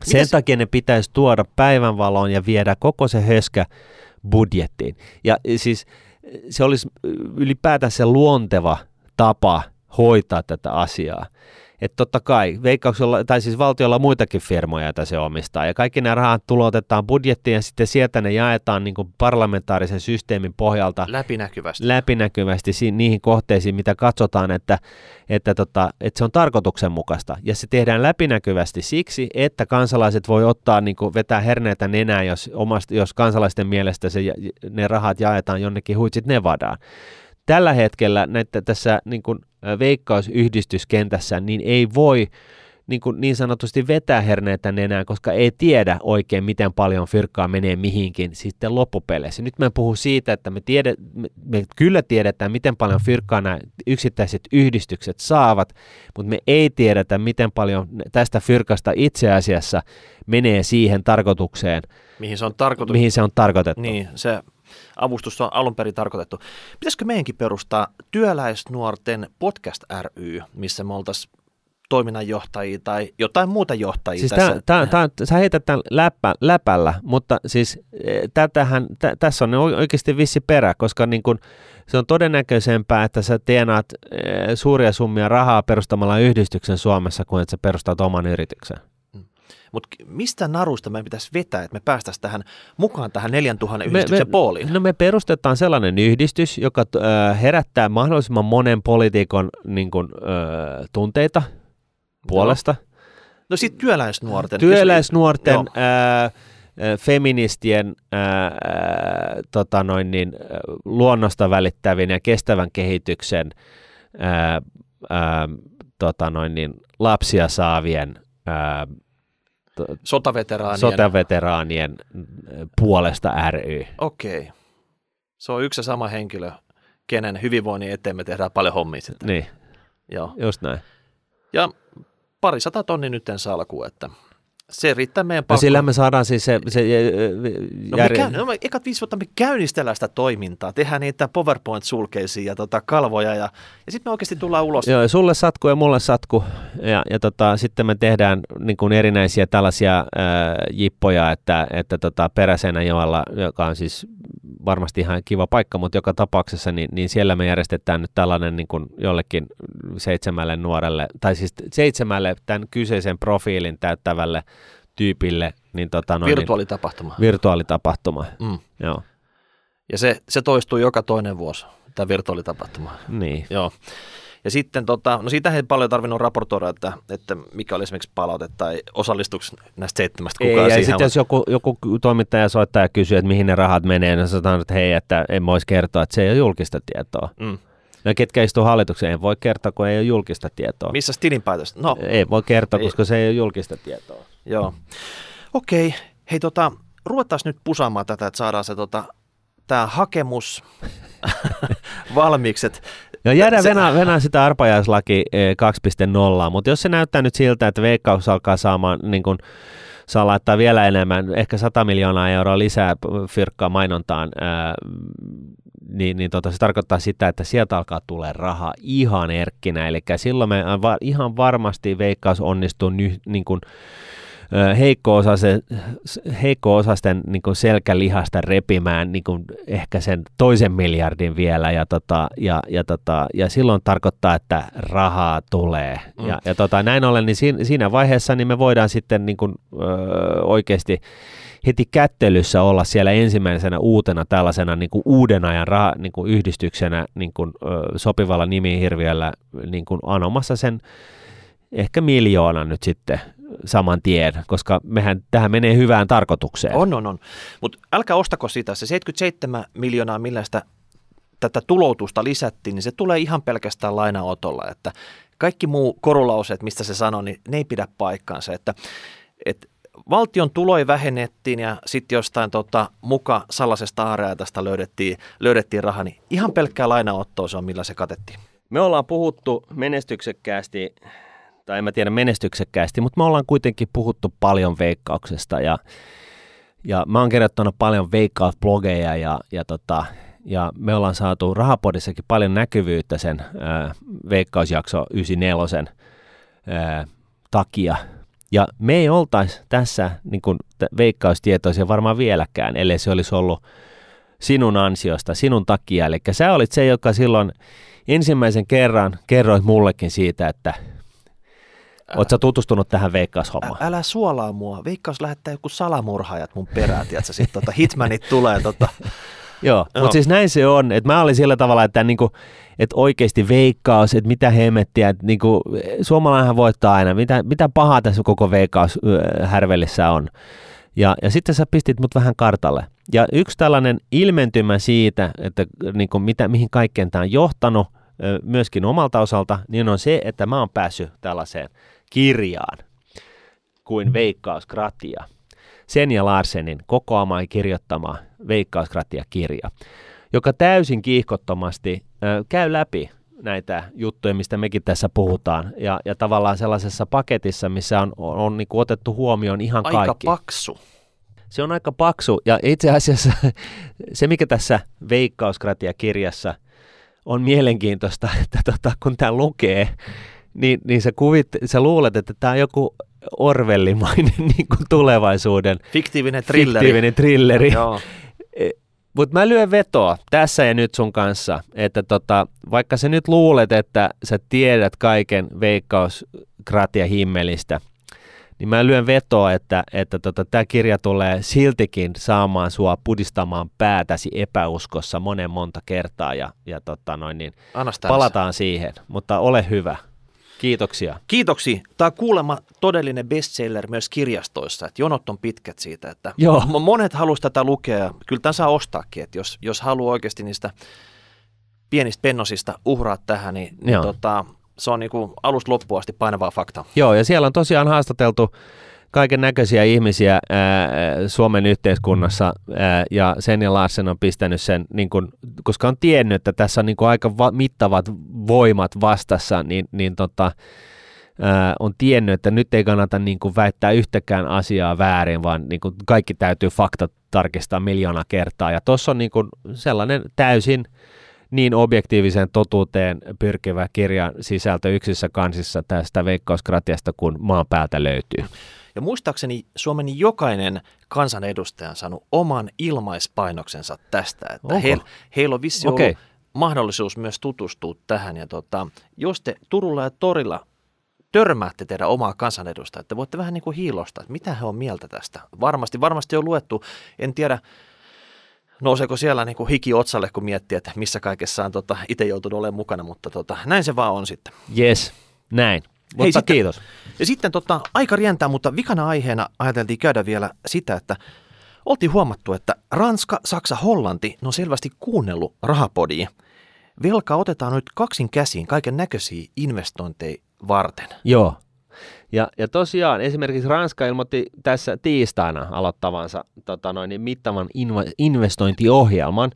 Sen Mites- takia ne pitäisi tuoda päivänvaloon ja viedä koko se höskä budjettiin. Ja siis se olisi ylipäätään se luonteva tapa hoitaa tätä asiaa. Että totta kai, veikkauksella, tai siis valtiolla on muitakin firmoja, joita se omistaa, ja kaikki nämä rahat tulotetaan budjettiin, ja sitten sieltä ne jaetaan niin kuin parlamentaarisen systeemin pohjalta Läpinäkyvästi. läpinäkyvästi si- niihin kohteisiin, mitä katsotaan, että, että, tota, että se on tarkoituksenmukaista. Ja se tehdään läpinäkyvästi siksi, että kansalaiset voi ottaa, niin kuin vetää herneitä nenään, jos, omasta, jos kansalaisten mielestä se, ne rahat jaetaan jonnekin huitsit Nevadaan. Tällä hetkellä näitä, tässä niin kuin, veikkausyhdistyskentässä niin ei voi niin, kuin niin sanotusti vetää herneitä nenään, koska ei tiedä oikein, miten paljon fyrkkaa menee mihinkin sitten loppupeleissä. Nyt mä puhun siitä, että me, tiede, me, me kyllä tiedetään, miten paljon fyrkkaa nämä yksittäiset yhdistykset saavat, mutta me ei tiedetä, miten paljon tästä fyrkasta itse asiassa menee siihen tarkoitukseen, Mihin se on tarkoitus. mihin se on tarkoitettu. Niin, se avustus on alun perin tarkoitettu. Pitäisikö meidänkin perustaa työläisnuorten podcast ry, missä me oltaisiin toiminnanjohtajia tai jotain muuta johtajia Siis tässä? tää, tää, tää, sä heität tämän läppä, läpällä, mutta siis eh, tätähän, tä, tässä on oikeasti vissi perä, koska niin kun, se on todennäköisempää, että sä tienaat eh, suuria summia rahaa perustamalla yhdistyksen Suomessa, kuin että sä perustat oman yrityksen. Mutta mistä narusta meidän pitäisi vetää, että me päästäisiin tähän mukaan tähän 4000 yhdistyksen me, pooliin? No me perustetaan sellainen yhdistys, joka äh, herättää mahdollisimman monen poliitikon niin äh, tunteita puolesta. No sitten työläisnuorten. Työläisnuorten, ää, ää, feministien, ää, tota noin niin, luonnosta välittävien ja kestävän kehityksen ää, ää, tota noin niin, lapsia saavien ää, Sotaveteraanien. sotaveteraanien puolesta ry. Okei. Se on yksi ja sama henkilö, kenen hyvinvoinnin eteen me tehdään paljon hommia sitten. Niin, Joo. just näin. Ja pari sata tonni nytten salkuun, että se riittää meidän No palkkaan. sillä me saadaan siis se, se No me käy, no me, ekat viisi vuotta me käynnistellään sitä toimintaa, tehdään niitä PowerPoint-sulkeisia ja tota, kalvoja ja, ja sitten me oikeasti tullaan ulos. Joo, ja sulle satku ja mulle satku. Ja, ja tota, sitten me tehdään niin kuin erinäisiä tällaisia ää, jippoja, että, että tota, Peräseinäjoella, joka on siis varmasti ihan kiva paikka, mutta joka tapauksessa, niin, niin siellä me järjestetään nyt tällainen niin kuin jollekin seitsemälle nuorelle, tai siis seitsemälle tämän kyseisen profiilin täyttävälle tyypille, niin, tota, noin, Virtuaalitapahtuma. niin, virtuaalitapahtuma. Mm. Joo, Ja se, se toistuu joka toinen vuosi, tämä virtuaalitapahtuma. niin. Joo. Ja sitten, tota, no siitä ei paljon tarvinnut raportoida, että, että mikä oli esimerkiksi palaute tai osallistuiko näistä seitsemästä Ei, kukaan ja siihen. sitten jos joku, joku toimittaja soittaa ja kysyy, että mihin ne rahat menee, niin sanotaan, että hei, että en voisi kertoa, että se ei ole julkista tietoa. Mm. No ketkä istuu hallitukseen, ei voi kertoa, kun ei ole julkista tietoa. Missä tilinpäätös? No, Ei voi kertoa, Ei. koska se ei ole julkista tietoa. Joo. Okei, hei tota, ruvetaan nyt pusaamaan tätä, että saadaan se tota, tämä hakemus valmiiksi. Et, Joo, jäädään Se- venää sitä arpajaislaki eh, 2.0, mutta jos se näyttää nyt siltä, että Veikkaus alkaa saamaan niin kun, saa laittaa vielä enemmän, ehkä 100 miljoonaa euroa lisää fyrkkaa mainontaan, ää, niin, niin tota, se tarkoittaa sitä, että sieltä alkaa tulla rahaa ihan erkkinä, eli silloin me ihan varmasti veikkaus onnistuu ny, niin kuin, heikko-osaisten, heikko-osaisten niin kuin selkälihasta repimään niin kuin ehkä sen toisen miljardin vielä ja, tota, ja, ja, tota, ja silloin tarkoittaa, että rahaa tulee. Mm. Ja, ja tota, näin ollen, niin siinä, siinä vaiheessa niin me voidaan sitten niin kuin, ö, oikeasti heti kättelyssä olla siellä ensimmäisenä uutena tällaisena niin kuin uuden ajan rah, niin kuin yhdistyksenä niin kuin, ö, sopivalla nimihirviöllä niin kuin anomassa sen ehkä miljoona nyt sitten saman tien, koska mehän tähän menee hyvään tarkoitukseen. On, on, on. Mutta älkää ostako sitä. Se 77 miljoonaa, millä sitä tätä tuloutusta lisättiin, niin se tulee ihan pelkästään lainaotolla. Että kaikki muu korulauseet, mistä se sanoi, niin ne ei pidä paikkaansa. Että, että valtion tuloja vähennettiin ja sitten jostain tota, muka salasesta aareajasta löydettiin, löydettiin raha, niin ihan pelkkää lainaottoa se on, millä se katettiin. Me ollaan puhuttu menestyksekkäästi tai en mä tiedä menestyksekkäästi, mutta me ollaan kuitenkin puhuttu paljon veikkauksesta ja, ja mä oon kirjoittanut paljon veikkausblogeja ja, ja, tota, ja me ollaan saatu Rahapodissakin paljon näkyvyyttä sen ää, veikkausjakso 94 ää, takia. Ja me ei oltaisi tässä niin kun, veikkaustietoisia varmaan vieläkään, ellei se olisi ollut sinun ansiosta, sinun takia. Eli sä olit se, joka silloin ensimmäisen kerran kerroit mullekin siitä, että Oletko tutustunut tähän Veikkaus-hommaan? Ä, älä suolaa mua. Veikkaus lähettää joku salamurhaajat mun perään, tiedätkö? Sitten tota, hitmanit tulee. Tota. Joo, no. mutta siis näin se on. Että mä olin sillä tavalla, että niinku, et oikeasti veikkaus, että mitä hemmettiä, että niinku, suomalainenhan voittaa aina. Mitä, mitä pahaa tässä koko veikkaus härvelissä on. Ja, ja sitten sä pistit mut vähän kartalle. Ja yksi tällainen ilmentymä siitä, että niinku, mitä, mihin kaikkeen tämä on johtanut, myöskin omalta osalta, niin on se, että mä oon päässyt tällaiseen – kirjaan kuin Veikkauskratia. Sen ja Larsenin kokoama ja kirjoittama Veikkauskratia-kirja, joka täysin kiihkottomasti käy läpi näitä juttuja, mistä mekin tässä puhutaan, ja, ja tavallaan sellaisessa paketissa, missä on, on, on niin otettu huomioon ihan aika kaikki. Aika paksu. Se on aika paksu, ja itse asiassa se, mikä tässä Veikkauskratia-kirjassa on mielenkiintoista, että tota, kun tämä lukee, niin, niin sä, kuvit, sä luulet, että tämä on joku Orwellimainen niin kuin tulevaisuuden fiktiivinen trilleri. Fiktiivinen trilleri. E, Mutta mä lyön vetoa tässä ja nyt sun kanssa, että tota, vaikka sä nyt luulet, että sä tiedät kaiken veikkauskratia himmelistä, niin mä lyön vetoa, että, että tota, tämä kirja tulee siltikin saamaan sua pudistamaan päätäsi epäuskossa monen monta kertaa ja, ja tota noin, niin palataan siihen, mutta ole hyvä. Kiitoksia. Kiitoksia. Tämä on kuulemma todellinen bestseller myös kirjastoissa, että jonot on pitkät siitä, että Joo. monet haluaisivat tätä lukea. Kyllä tämän saa ostaakin, että jos, jos haluaa oikeasti niistä pienistä pennosista uhraa tähän, niin, niin tota, se on niin kuin alusta loppuun asti painavaa fakta. Joo, ja siellä on tosiaan haastateltu kaiken näköisiä ihmisiä ää, Suomen yhteiskunnassa ää, ja sen ja Larsen on pistänyt sen, niin kun, koska on tiennyt, että tässä on niin aika va- mittavat voimat vastassa, niin, niin tota, ää, on tiennyt, että nyt ei kannata niin väittää yhtäkään asiaa väärin, vaan niin kaikki täytyy faktat tarkistaa miljoona kertaa. Ja tuossa on niin sellainen täysin niin objektiiviseen totuuteen pyrkivä kirjan sisältö yksissä kansissa tästä veikkauskratiasta, kun maan päältä löytyy. Ja muistaakseni Suomen jokainen kansanedustaja on saanut oman ilmaispainoksensa tästä, että heillä heil on vissi okay. ollut mahdollisuus myös tutustua tähän. Ja tota, jos te Turulla ja Torilla törmäätte teidän omaa kansanedustajaa, että voitte vähän niin kuin hiilosta, että mitä he on mieltä tästä. Varmasti, varmasti on luettu, en tiedä, nouseeko siellä niin kuin hiki otsalle, kun miettii, että missä kaikessa on tota, itse joutunut olemaan mukana, mutta tota, näin se vaan on sitten. Yes, näin. Mutta Hei, sitten, kiitos. Ja sitten tota, aika rientää, mutta vikana aiheena ajateltiin käydä vielä sitä, että oltiin huomattu, että Ranska, Saksa, Hollanti ne on selvästi kuunnellut rahapodia. Velka otetaan nyt kaksin käsiin kaiken näköisiä investointeja varten. Joo. Ja, ja tosiaan esimerkiksi Ranska ilmoitti tässä tiistaina aloittavansa tota noin, mittavan inv- investointiohjelman,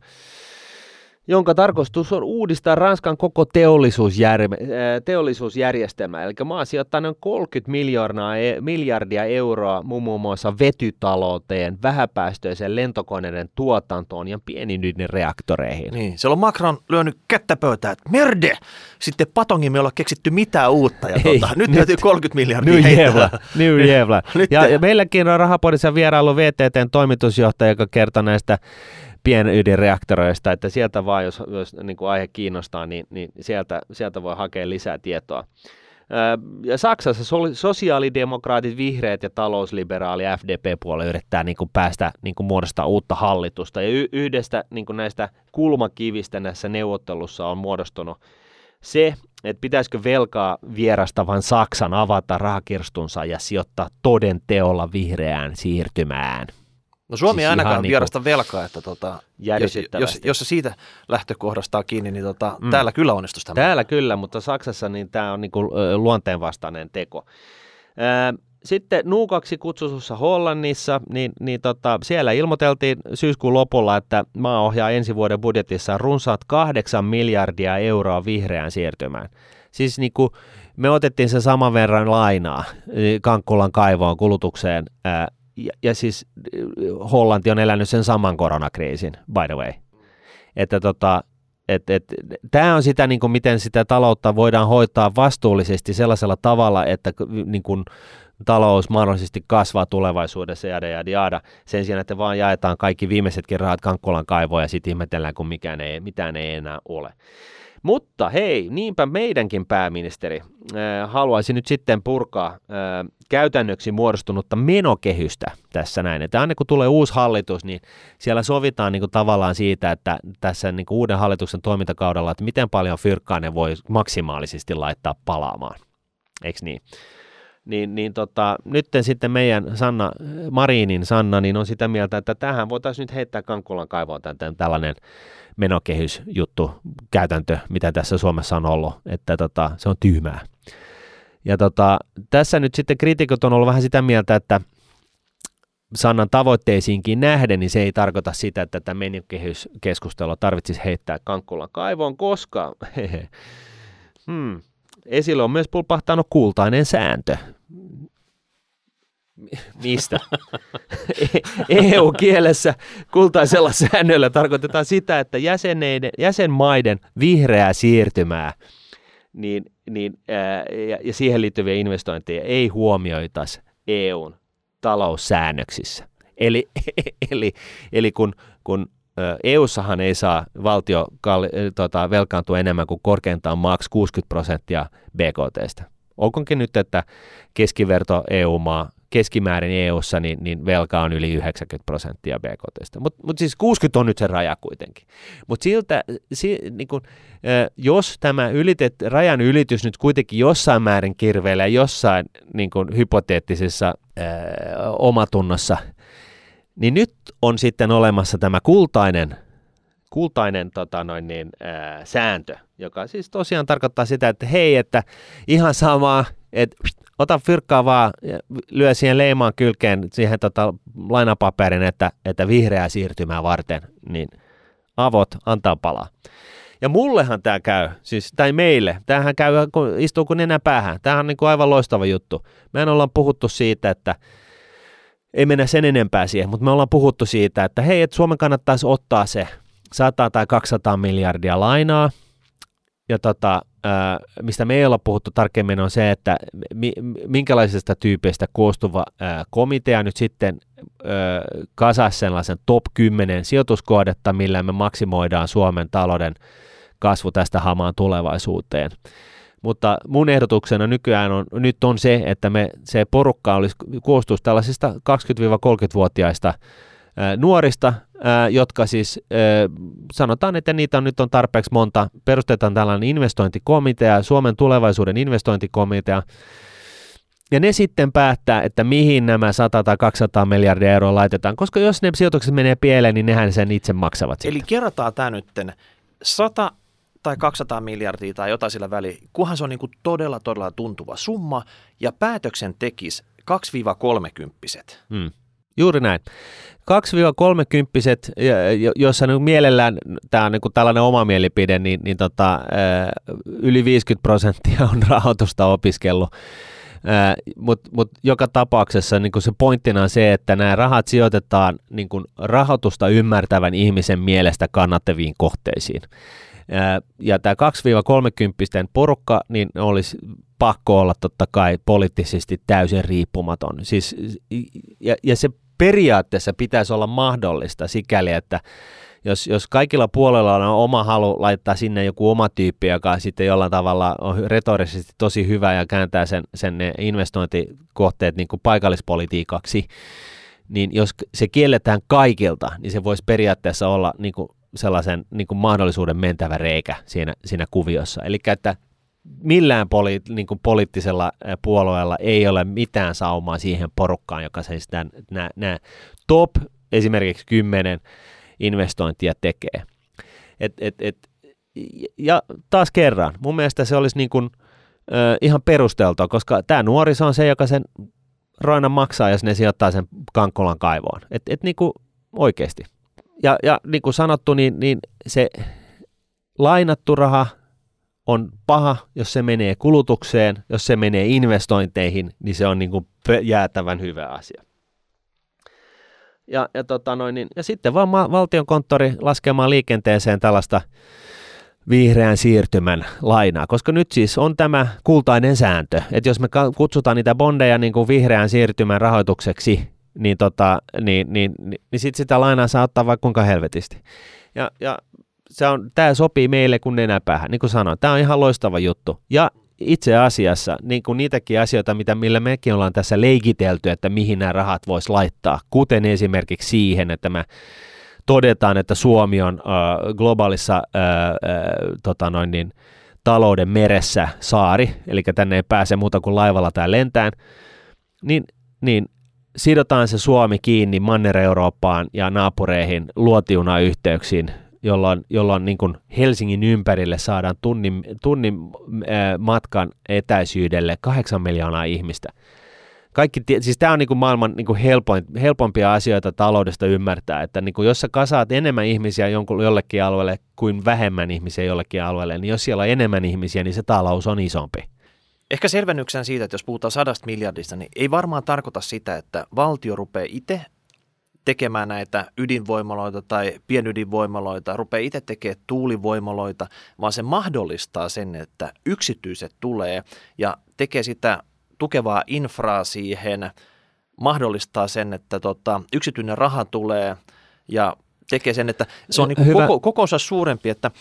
jonka tarkoitus on uudistaa Ranskan koko teollisuusjär- äh, teollisuusjärjestelmä. Eli maa sijoittaa noin 30 miljardia, e- miljardia euroa muun muassa vetytalouteen, vähäpäästöisen lentokoneiden tuotantoon ja pieniin reaktoreihin. Niin, siellä on Macron lyönyt kättä pöytään, että merde! Sitten Patongin me ei olla keksitty mitään uutta. Ja tuota, nyt, nyt täytyy 30 miljardia New heittää. Jevla, New Jevla. Nyt ja, ja meilläkin on rahapodissa vierailu VTTn toimitusjohtaja, joka kertoo näistä pienydinreaktoreista, että sieltä vaan, jos, jos niin kuin aihe kiinnostaa, niin, niin sieltä, sieltä voi hakea lisää tietoa. Ja Saksassa sosiaalidemokraatit, vihreät ja talousliberaali FDP-puolue yrittää niin kuin päästä niin kuin muodostaa uutta hallitusta. Ja yhdestä niin kuin näistä kulmakivistä näissä neuvottelussa on muodostunut se, että pitäisikö velkaa vierastavan Saksan avata rahakirstunsa ja sijoittaa toden teolla vihreään siirtymään. No Suomi Siis ei ainakaan niinku vierasta velkaa, että tota, jos, jos, jos se siitä lähtökohdasta on kiinni, niin tota, Mm. täällä kyllä onnistuisi tämä. Täällä kyllä, mutta Saksassa niin tämä on niinku luonteenvastainen teko. Ö, Sitten nuukaksi kutsutussa Hollannissa, niin, niin tota, siellä ilmoiteltiin syyskuun lopulla, että maa ohjaa ensi vuoden budjetissa runsaat 8 miljardia euroa vihreään siirtymään. Siis niin kuin me otettiin se saman verran lainaa Kankkulan kaivoon kulutukseen, ää, ja, ja siis Hollanti on elänyt sen saman koronakriisin, by the way. Että tota, et, et, tämä on sitä, niin kuin, miten sitä taloutta voidaan hoitaa vastuullisesti sellaisella tavalla, että niin kuin, talous mahdollisesti kasvaa tulevaisuudessa, jada, jada, jada. Sen sijaan, että vaan jaetaan kaikki viimeisetkin rahat Kankkulan kaivoon ja sitten ihmetellään, kun mikään ei, mitään ei enää ole. Mutta hei, niinpä meidänkin pääministeri äh, haluaisi nyt sitten purkaa äh, käytännöksi muodostunutta menokehystä tässä näin. Että aina kun tulee uusi hallitus, niin siellä sovitaan niin kuin tavallaan siitä, että tässä niin kuin uuden hallituksen toimintakaudella, että miten paljon fyrkkaa ne voi maksimaalisesti laittaa palaamaan. Eikö niin? Niin, niin tota, nyt sitten meidän Sanna, Marinin Sanna niin on sitä mieltä, että tähän voitaisiin nyt heittää Kankkulan kaivoon tämän, tällainen menokehysjuttu, käytäntö, mitä tässä Suomessa on ollut, että tota, se on tyhmää. Ja tota, tässä nyt sitten kriitikot on ollut vähän sitä mieltä, että Sannan tavoitteisiinkin nähden, niin se ei tarkoita sitä, että tätä menokehyskeskustelua tarvitsisi heittää Kankkulan kaivoon, koska hmm, esille on myös pulpahtanut kultainen sääntö. Mistä? EU-kielessä kultaisella säännöllä tarkoitetaan sitä, että jäseneiden, jäsenmaiden vihreää siirtymää niin, niin, ää, ja, ja siihen liittyviä investointeja ei huomioitaisi EUn taloussäännöksissä. Eli, eli, eli kun, kun EU-sahan ei saa valtio kalli, tota, velkaantua enemmän kuin korkeintaan maks 60 prosenttia BKTstä. Olkoonkin nyt, että keskiverto EU-maa keskimäärin EU-ssa niin, niin velka on yli 90 prosenttia BKTstä. Mutta mut siis 60 on nyt se raja kuitenkin. Mutta siltä, si, niin kun, jos tämä ylitet, rajan ylitys nyt kuitenkin jossain määrin kirveilee jossain niin kun, hypoteettisessa omatunnossa, niin nyt on sitten olemassa tämä kultainen kultainen tota noin niin, ää, sääntö, joka siis tosiaan tarkoittaa sitä, että hei, että ihan sama, että ota fyrkkaa vaan, lyö siihen leimaan kylkeen siihen tota, lainapaperin, että, että vihreää siirtymää varten, niin avot antaa palaa. Ja mullehan tämä käy, siis, tai meille, tämähän käy, kun istuu kun nenä päähän. Tämähän on niin kuin aivan loistava juttu. Mehän ollaan puhuttu siitä, että ei mennä sen enempää siihen, mutta me ollaan puhuttu siitä, että hei, että Suomen kannattaisi ottaa se 100 tai 200 miljardia lainaa, ja tota, mistä me ei olla puhuttu tarkemmin, on se, että minkälaisesta tyypistä koostuva komitea nyt sitten kasaa sellaisen top 10 sijoituskohdetta, millä me maksimoidaan Suomen talouden kasvu tästä hamaan tulevaisuuteen. Mutta mun ehdotuksena nykyään on, nyt on se, että me, se porukka olisi, koostuisi tällaisista 20-30-vuotiaista nuorista, jotka siis sanotaan, että niitä on nyt on tarpeeksi monta. Perustetaan tällainen investointikomitea, Suomen tulevaisuuden investointikomitea, ja ne sitten päättää, että mihin nämä 100 tai 200 miljardia euroa laitetaan, koska jos ne sijoitukset menee pieleen, niin nehän sen itse maksavat. Eli sitten. kerrataan tämä nytten 100 tai 200 miljardia tai jotain sillä väliin, kunhan se on niin kuin todella, todella tuntuva summa, ja päätöksen tekisi 2-30. Hmm. Juuri näin. 2-30, jossa niin mielellään, tämä on niin tällainen oma mielipide, niin, niin tota, yli 50 prosenttia on rahoitusta opiskellut. Mutta mut joka tapauksessa niin se pointtina on se, että nämä rahat sijoitetaan niin rahoitusta ymmärtävän ihmisen mielestä kannattaviin kohteisiin. Ja tämä 2-30 porukka, niin olisi pakko olla totta kai poliittisesti täysin riippumaton. Siis, ja, ja se periaatteessa pitäisi olla mahdollista sikäli, että jos, jos kaikilla puolella on oma halu laittaa sinne joku oma tyyppi, joka sitten jollain tavalla on retorisesti tosi hyvä ja kääntää sen, sen investointikohteet niin kuin paikallispolitiikaksi, niin jos se kielletään kaikilta, niin se voisi periaatteessa olla niin kuin sellaisen niin kuin mahdollisuuden mentävä reikä siinä, siinä kuviossa. Eli että millään poli, niin kuin poliittisella puolueella ei ole mitään saumaa siihen porukkaan, joka siis nämä top esimerkiksi kymmenen investointia tekee. Et, et, et, ja taas kerran, mun mielestä se olisi niin kuin, ö, ihan perusteltua, koska tämä nuoriso on se, joka sen roinan maksaa, jos ne sijoittaa sen Kankkolan kaivoon. Et, et niin kuin oikeasti. Ja, ja niin kuin sanottu, niin, niin se lainattu raha on paha, jos se menee kulutukseen, jos se menee investointeihin, niin se on niin kuin jäätävän hyvä asia. Ja, ja, tota noin, niin, ja sitten vaan ma- valtionkonttori laskemaan liikenteeseen tällaista vihreän siirtymän lainaa, koska nyt siis on tämä kultainen sääntö, että jos me kutsutaan niitä bondeja niin kuin vihreän siirtymän rahoitukseksi, niin, tota, niin, niin, niin, niin sitten sitä lainaa saa ottaa vaikka kuinka helvetisti. Ja, ja se on, tämä sopii meille kuin nenäpäähän, niin kuin sanoin, tämä on ihan loistava juttu. Ja itse asiassa niin kuin niitäkin asioita, mitä, millä mekin ollaan tässä leikitelty, että mihin nämä rahat voisi laittaa, kuten esimerkiksi siihen, että me todetaan, että Suomi on äh, globaalissa äh, äh, tota noin niin, talouden meressä saari, eli tänne ei pääse muuta kuin laivalla tai lentään, niin, niin sidotaan se Suomi kiinni Manner-Eurooppaan ja naapureihin luotiunayhteyksiin jolloin, jolloin niin kuin Helsingin ympärille saadaan tunnin, tunnin matkan etäisyydelle kahdeksan miljoonaa ihmistä. Kaikki, siis tämä on niin kuin maailman niin kuin helpoin, helpompia asioita taloudesta ymmärtää, että niin kuin jos sä kasaat enemmän ihmisiä jonkun, jollekin alueelle kuin vähemmän ihmisiä jollekin alueelle, niin jos siellä on enemmän ihmisiä, niin se talous on isompi. Ehkä selvennyksen siitä, että jos puhutaan sadasta miljardista, niin ei varmaan tarkoita sitä, että valtio rupeaa itse tekemään näitä ydinvoimaloita tai pienydinvoimaloita, rupeaa itse tekemään tuulivoimaloita, vaan se mahdollistaa sen, että yksityiset tulee ja tekee sitä tukevaa infraa siihen, mahdollistaa sen, että tota, yksityinen raha tulee ja tekee sen, että se on niin koko, kokonsa suurempi, että,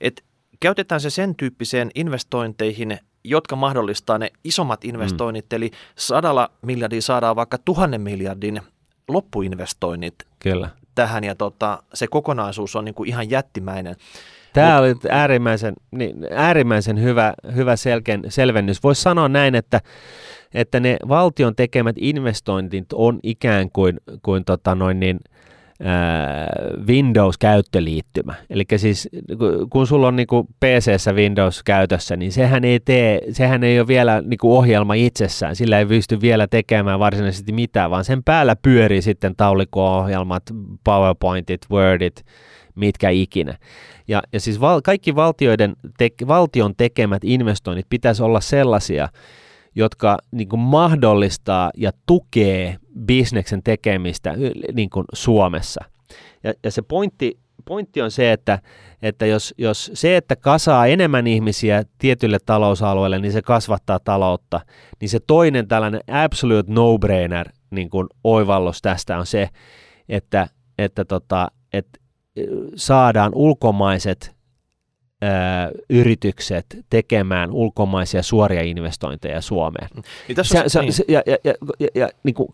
että käytetään se sen tyyppiseen investointeihin, jotka mahdollistaa ne isommat investoinnit, mm. eli sadalla miljardin saadaan vaikka tuhannen miljardin loppuinvestoinnit Kyllä. tähän ja tota, se kokonaisuus on niin kuin ihan jättimäinen. Tämä Mut, oli äärimmäisen, niin, äärimmäisen hyvä, hyvä selken, selvennys. Voisi sanoa näin, että, että ne valtion tekemät investointit on ikään kuin, kuin tota noin niin, Windows-käyttöliittymä. Eli siis kun sulla on niin PC-ssä Windows käytössä, niin sehän ei, tee, sehän ei ole vielä niin ohjelma itsessään. Sillä ei pysty vielä tekemään varsinaisesti mitään, vaan sen päällä pyörii sitten taulikko-ohjelmat, PowerPointit, Wordit, mitkä ikinä. Ja, ja siis val, kaikki valtioiden te, valtion tekemät investoinnit pitäisi olla sellaisia, jotka niin kuin mahdollistaa ja tukee bisneksen tekemistä niin kuin Suomessa. Ja, ja se pointti, pointti on se, että, että jos, jos se, että kasaa enemmän ihmisiä tietylle talousalueelle, niin se kasvattaa taloutta, niin se toinen tällainen absolute no-brainer niin kuin oivallus tästä on se, että, että, tota, että saadaan ulkomaiset yritykset tekemään ulkomaisia suoria investointeja Suomeen. Niin tässä on, se, niin. ja, ja, ja, ja, ja niin kuin,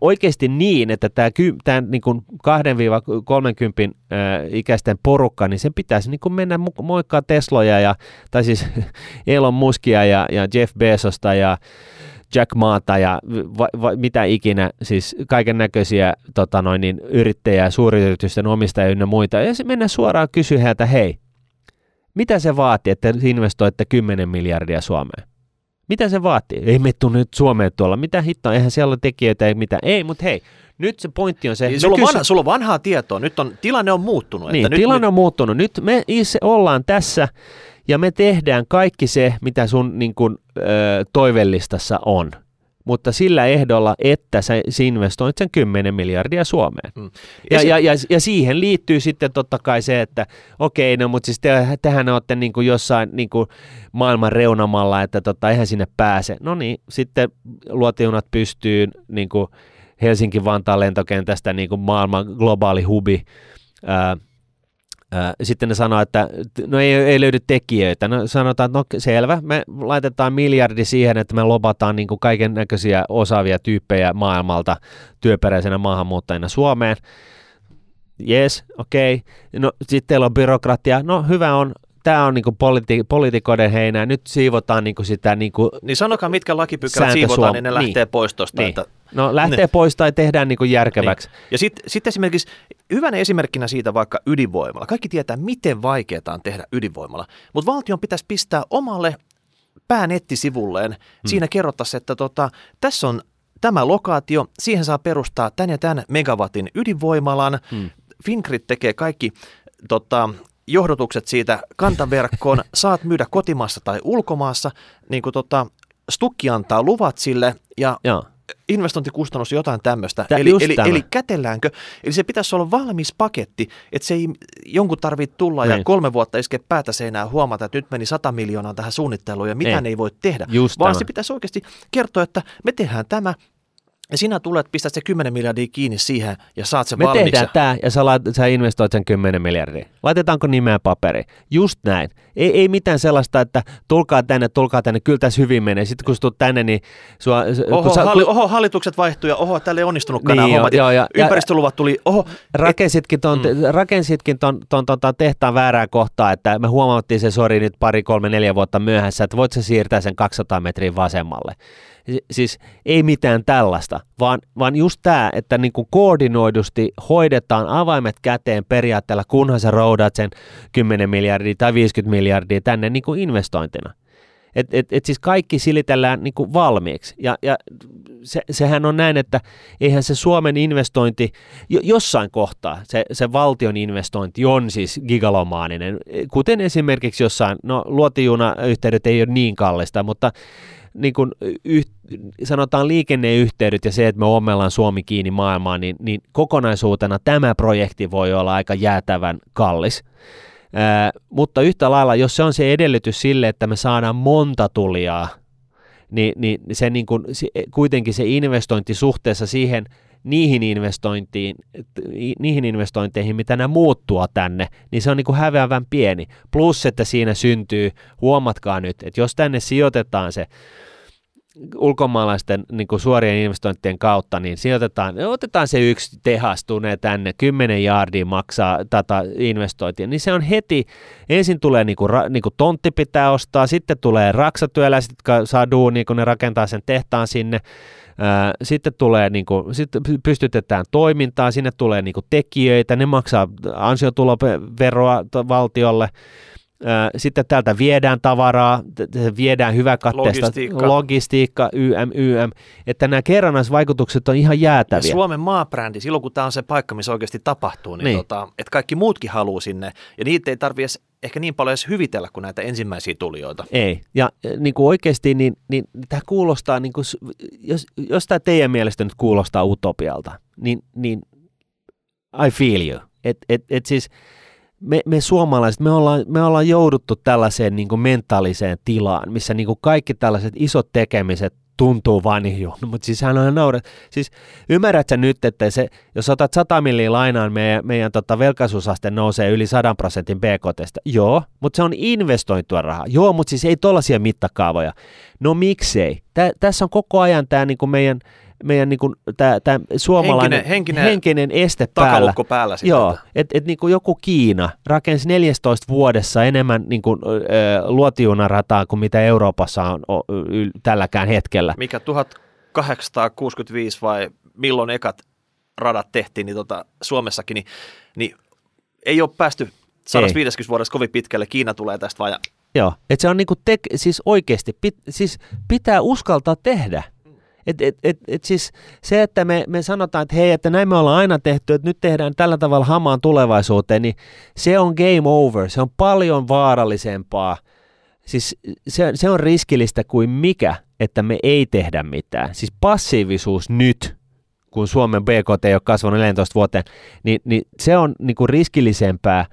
oikeasti niin, että tämä, tämä niin kuin 2-30 äh, ikäisten porukka, niin sen pitäisi niin kuin mennä moikkaa Tesloja, ja, tai siis Elon Muskia ja, ja Jeff Bezosta ja Jack Maata ja va, va, mitä ikinä, siis kaiken näköisiä tota noin, niin, yrittäjiä, suuryritysten omistajia ynnä muita, ja mennä suoraan kysyä heiltä, hei, mitä se vaatii, että investoitte 10 miljardia Suomeen? Mitä se vaatii? Ei me tuu nyt Suomeen tuolla. Mitä hittoa? Eihän siellä ole tekijöitä, ei mitään. Ei, mutta hei, nyt se pointti on se... Niin, sulla, on vanha, sulla on vanhaa tietoa. Nyt on, tilanne on muuttunut. Niin, että tilanne nyt, on muuttunut. Nyt me itse ollaan tässä ja me tehdään kaikki se, mitä sun niin kuin, ö, toivellistassa on. Mutta sillä ehdolla, että sä, investoit sen 10 miljardia Suomeen. Mm. Ja, se- ja, ja, ja siihen liittyy sitten totta kai se, että okei, no mutta siis te, tehän olette niin kuin jossain niin kuin maailman reunamalla, että tota, eihän sinne pääse. No niin, sitten luotiunat pystyy niin kuin Helsinki-Vantaan lentokentästä niin kuin maailman globaali hubi. Ää, sitten ne sanoo, että no ei, ei löydy tekijöitä. No sanotaan, että no selvä, me laitetaan miljardi siihen, että me lobataan niin kaiken näköisiä osaavia tyyppejä maailmalta työperäisenä maahanmuuttajina Suomeen. Yes, okei. Okay. No sitten teillä on byrokratia. No hyvä on, tämä on niinku politi- poliitikoiden heinää. Nyt siivotaan niinku sitä niinku, niin sanokaa, mitkä lakipykälät siivotaan, Suom- niin ne niin. lähtee pois tuosta. Niin. Että, no lähtee Ne. pois tai tehdään niinku järkeväksi. Ja sitten sit esimerkiksi hyvänä esimerkkinä siitä vaikka ydinvoimalla. Kaikki tietää, miten vaikeaa on tehdä ydinvoimalla, mutta valtion pitäisi pistää omalle päänettisivulleen. Hmm. Siinä kerrottaisiin, että tota, tässä on tämä lokaatio, siihen saa perustaa tän ja tän megawatin ydinvoimalan. Hmm. Fingrid tekee kaikki tota, johdotukset siitä kantaverkkoon, saat myydä kotimaassa tai ulkomaassa, niin kuin tota, Stukki antaa luvat sille ja Joo. Investointikustannus jotain tämmöistä. Tä- eli, eli, tämä. eli kätelläänkö? Eli se pitäisi olla valmis paketti, että se ei jonkun tarvitse tulla ja Niin. kolme vuotta iske päätä seinään huomata, että nyt meni 100 miljoonaa tähän suunnitteluun ja mitään Ei. ei voi tehdä. Just vaan tämä. se pitäisi oikeasti kertoa, että me tehdään tämä ja sinä tulet, pistät se 10 miljardia kiinni siihen ja saat sen Me valmiiksi. tehdään tämä ja sä, lait, sä investoit sen 10 miljardia. Laitetaanko nimeä paperi? Just näin. Ei, ei mitään sellaista, että tulkaa tänne, tulkaa tänne, kyllä tässä hyvin menee. Sitten kun sä tulet tänne, niin sua, Oho, kun sä, halli, oho, hallitukset vaihtuu ja oho, tälle ei onnistunutkaan Niin, nämä hommat. joo, ja- ja- ympäristöluvat tuli, oho, rakensitkin ton, mm. rakensitkin ton, ton, ton, ton tehtaan väärään kohtaan, että me huomattiin se sori nyt pari, kolme, neljä vuotta myöhässä, että voit sä siirtää sen 200 metriä vasemmalle. Si- Siis ei mitään tällaista, vaan, vaan just tämä, että niin kuin koordinoidusti hoidetaan avaimet käteen periaatteella, kunhan sä roudaat sen 10 miljardia tai 50 miljardia tänne niin kuin investointina. Et, et, et siis kaikki silitellään niin kuin valmiiksi. Ja, ja se, sehän on näin, että eihän se Suomen investointi, jo, jossain kohtaa se, se valtion investointi on siis gigalomaaninen, kuten esimerkiksi jossain, no luotijunayhteydet ei ole niin kallista, mutta niin kuin yh, sanotaan liikenneyhteydet ja se, että me ommellaan Suomi kiinni maailmaan, niin, niin kokonaisuutena tämä projekti voi olla aika jäätävän kallis. Ää, mutta yhtä lailla, jos se on se edellytys sille, että me saadaan monta tulijaa, niin, niin se niin kuin, kuitenkin se investointi suhteessa siihen niihin, investointiin, niihin investointeihin, mitä nämä muuttua tänne, niin se on niin kuin häveävän pieni. Plus, että siinä syntyy, huomatkaa nyt, että jos tänne sijoitetaan se ulkomaalaisten niin kuin suorien investointien kautta, niin sijoitetaan, otetaan se yksi tehas tulee tänne, 10 jaardia maksaa tätä investointia, niin se on heti, ensin tulee niin kuin, niin kuin tontti pitää ostaa, sitten tulee raksatyöläiset, jotka saa duunia, kun ne rakentaa sen tehtaan sinne, sitten tulee, niin kuin, sitten pystytetään toimintaa, sinne tulee niin kuin tekijöitä, ne maksaa ansiotuloveroa valtiolle, sitten täältä viedään tavaraa, viedään hyväkatteesta, Logistiikka. logistiikka YM, YM, että nämä kerrannaisvaikutukset on ihan Ja jäätäviä. Suomen maabrändi, silloin kun tämä on se paikka, missä oikeasti tapahtuu, niin, Niin. niin. Tota, että kaikki muutkin haluaa sinne. Ja niitä ei tarvitse ehkä niin paljon edes hyvitellä kuin näitä ensimmäisiä tulijoita. Ei. Ja äh, niin kuin oikeasti, niin, niin tämä kuulostaa, niin kuin, jos, jos tämä teidän mielestä nyt kuulostaa utopialta, niin, niin I feel you. Et, et, et siis me, me suomalaiset, me ollaan, me ollaan jouduttu tällaiseen niin kuin mentaaliseen tilaan, missä niin kuin kaikki tällaiset isot tekemiset tuntuu vaan niin mutta siis hän on nauret. Siis ymmärrät sä nyt, että se, jos otat 100 milliä lainaan, meidän, meidän tota velkaisuusaste nousee yli 100 prosentin BKTstä. Joo, mutta se on investointua rahaa. Joo, mutta siis ei tollaisia mittakaavoja. No miksei? Tä, tässä on koko ajan tämä niinku meidän, meidän niinku, tää, tää suomalainen Henkinen- henkinen henkinen este päällä. Päällä sitten. Joo, että et niinku joku Kiina rakensi 14 vuodessa enemmän niinku, ö, luotijunarataa kuin mitä Euroopassa on o, y, tälläkään hetkellä. Mikä 1865 vai milloin ekat radat tehtiin niin tota, Suomessakin, niin, niin ei ole päästy 150 vuodessa kovin pitkälle. Kiina tulee tästä vaan ja Joo, että se on niinku tek, siis oikeasti, pit, siis pitää uskaltaa tehdä. Et, et, et, et siis se, että me, me sanotaan, että hei, että näin me ollaan aina tehty, että nyt tehdään tällä tavalla hamaan tulevaisuuteen, niin se on game over. Se on paljon vaarallisempaa. Siis se, se on riskillistä kuin mikä, että me ei tehdä mitään. Siis passiivisuus nyt, kun Suomen BKT ei ole kasvanut 14 vuoteen, niin, niin se on niin kuin riskillisempää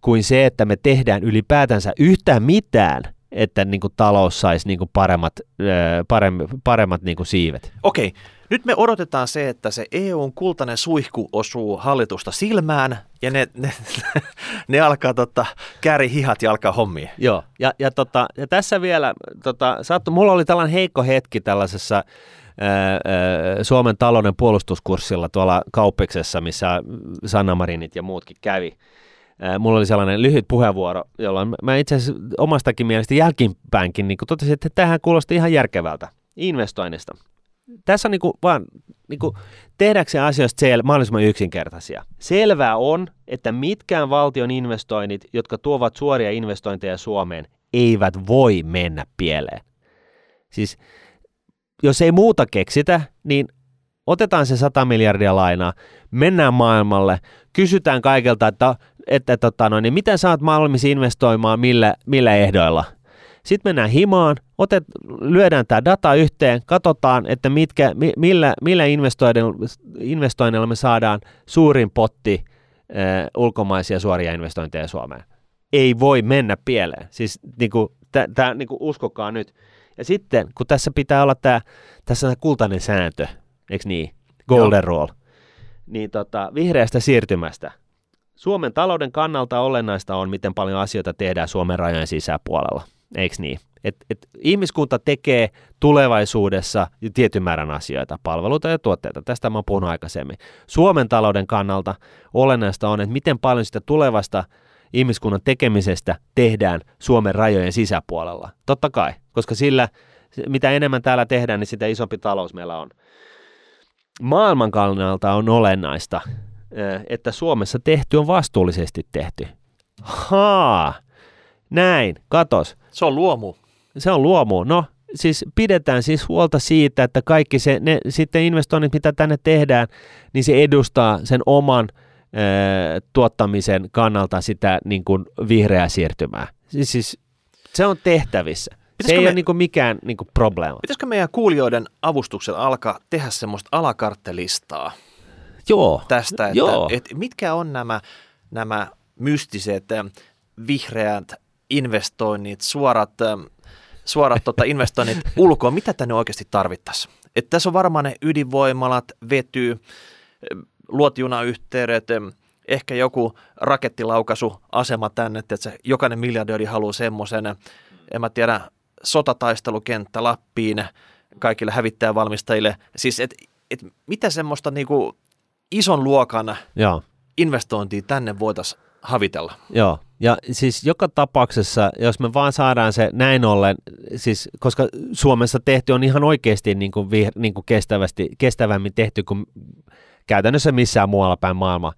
kuin se, että me tehdään ylipäätänsä yhtään mitään, että niin kuin talous saisi niin kuin paremmat, paremmat, paremmat niin kuin siivet. Okei, nyt me odotetaan se, että se EUn kultainen suihku osuu hallitusta silmään ja ne, ne, ne alkaa tota, kääri hihat ja alkaa hommia. Joo, ja, ja, tota, ja tässä vielä, tota, sattu, mulla oli tällainen heikko hetki tällaisessa Suomen talouden puolustuskurssilla tuolla Kauppiksessa, missä Sanna Marinit ja muutkin kävi. Mulla oli sellainen lyhyt puheenvuoro, jolloin mä itse asiassa omastakin mielestä jälkipäänkin niin totesin, että tähän kuulosti ihan järkevältä investoinnista. Tässä on niin kuin vaan niin kuin tehdäkseen asioista sel- mahdollisimman yksinkertaisia. Selvää on, että mitkään valtion investoinnit, jotka tuovat suoria investointeja Suomeen, eivät voi mennä pieleen. Siis jos ei muuta keksitä, niin otetaan se 100 miljardia lainaa, mennään maailmalle, kysytään kaikelta, että, että tota, no, niin miten sä oot valmis investoimaan, millä, millä ehdoilla. Sitten mennään himaan, otet, lyödään tämä data yhteen, katsotaan, että mitkä, millä, millä investoinneilla me saadaan suurin potti äh, ulkomaisia suoria investointeja Suomeen. Ei voi mennä pieleen. Siis niin kuin, tää, niin kuin uskokaa nyt. Ja sitten, kun tässä pitää olla tämä, tässä on kultainen sääntö, eikö niin? Golden Joo. rule. Niin tota, vihreästä siirtymästä. Suomen talouden kannalta olennaista on, miten paljon asioita tehdään Suomen rajojen sisäpuolella. Eikö niin? Et, et ihmiskunta tekee tulevaisuudessa tietyn määrän asioita, palveluita ja tuotteita. Tästä mä oon puhunut aikaisemmin. Suomen talouden kannalta olennaista on, että miten paljon sitä tulevasta ihmiskunnan tekemisestä tehdään Suomen rajojen sisäpuolella. Totta kai, koska sillä, mitä enemmän täällä tehdään, niin sitä isompi talous meillä on. Maailman kannalta on olennaista, että Suomessa tehty on vastuullisesti tehty. Haa, näin, katos. Se on luomu. Se on luomu. No, siis pidetään siis huolta siitä, että kaikki se, ne sitten investoinnit, mitä tänne tehdään, niin se edustaa sen oman – tuottamisen kannalta sitä niin kuin vihreää siirtymää. Siis, siis se on tehtävissä. Pitäisikö se ei me, ole niin kuin mikään niin kuin probleema. Pitäisikö meidän kuulijoiden avustuksen alkaa tehdä semmoista alakarttelistaa Joo. tästä, että, Joo. että mitkä on nämä, nämä mystiset vihreät investoinnit, suorat, suorat tota, investoinnit ulkoa, mitä tänne oikeasti tarvittaisiin? Että tässä on varmaan ne ydinvoimalat, vety, luotijunayhteydet, ehkä joku rakettilaukaisuasema tänne, että se jokainen miljardiori haluaa semmoisen, en mä tiedä, sotataistelukenttä Lappiin kaikille hävittäjävalmistajille. Siis, et, et mitä semmoista niinku ison luokan Joo. investointia tänne voitaisiin havitella? Joo, ja siis joka tapauksessa, jos me vaan saadaan se näin ollen, siis koska Suomessa tehty on ihan oikeasti niin kuin, niin kuin kestävästi, kestävämmin tehty kuin käytännössä missään muualla päin maailmaa.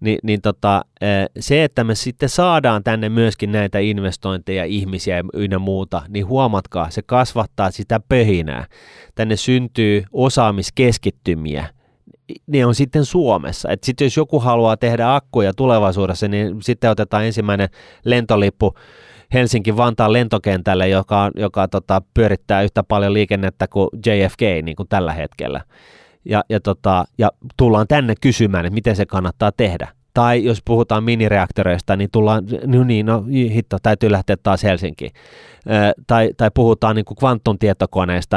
Ni, niin tota, se, että me sitten saadaan tänne myöskin näitä investointeja, ihmisiä ja muuta, niin huomatkaa, se kasvattaa sitä pöhinää. Tänne syntyy osaamiskeskittymiä, ne on sitten Suomessa. Et sitten jos joku haluaa tehdä akkuja tulevaisuudessa, niin sitten otetaan ensimmäinen lentolippu Helsinki-Vantaan lentokentälle, joka, joka tota, pyörittää yhtä paljon liikennettä kuin JFK niin kuin tällä hetkellä ja, ja, tota, ja tullaan tänne kysymään, että miten se kannattaa tehdä. Tai jos puhutaan minireaktoreista, niin tullaan, no niin, no hitto, täytyy lähteä taas Helsinkiin. Ö, tai, tai puhutaan niin kuin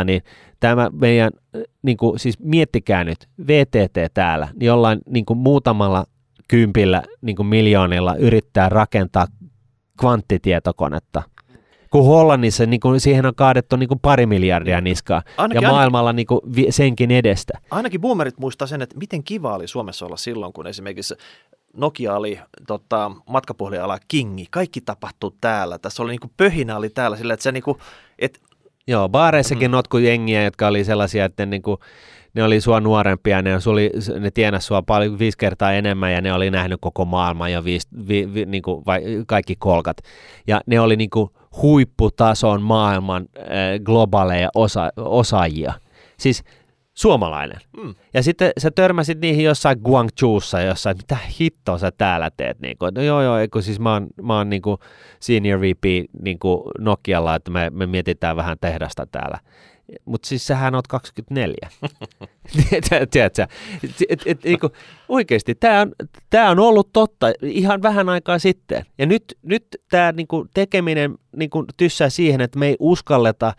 niin tämä meidän, niin kuin, siis miettikää nyt, VTT täällä, niin jollain niin kuin muutamalla kympillä niin kuin miljoonilla yrittää rakentaa kvanttitietokonetta – kun Hollannissa niin kuin, siihen on kaadettu niin kuin pari miljardia niskaa ainakin, ja maailmalla niin kuin, senkin edestä. Ainakin boomerit muistaa sen, että miten kiva oli Suomessa olla silloin, kun esimerkiksi Nokia oli tota, matkapuhelinala kingi. Kaikki tapahtui täällä. Tässä oli niin kuin, pöhinä oli täällä sillä, että se niin kuin, et... Joo, baareissakin mm. notku jengiä, jotka oli sellaisia, että niin kuin, ne oli sua nuorempia, ne, oli, ne tienasi sua paljon viisi kertaa enemmän ja ne oli nähnyt koko maailman ja viisi, vi, vi, niin kuin, vai, kaikki kolkat. Ja ne oli niin kuin, huipputason maailman äh, globaaleja osa, osaajia. Siis suomalainen. Mm. Ja sitten sä törmäsit niihin jossain Guangzhoussa, jossain, mitä hittoa sä täällä teet? Niin kuin, no joo joo, eikö siis mä oon, mä oon niin kuin senior VP niin kuin Nokialla, että me, me mietitään vähän tehdasta täällä. Mutta siis sähän oot 24. Tiedätkö? Et, et, niinku, oikeasti, tämä on, tää on ollut totta ihan vähän aikaa sitten. Ja nyt, nyt tämä niinku, tekeminen niinku, tyssää siihen, että me ei uskalleta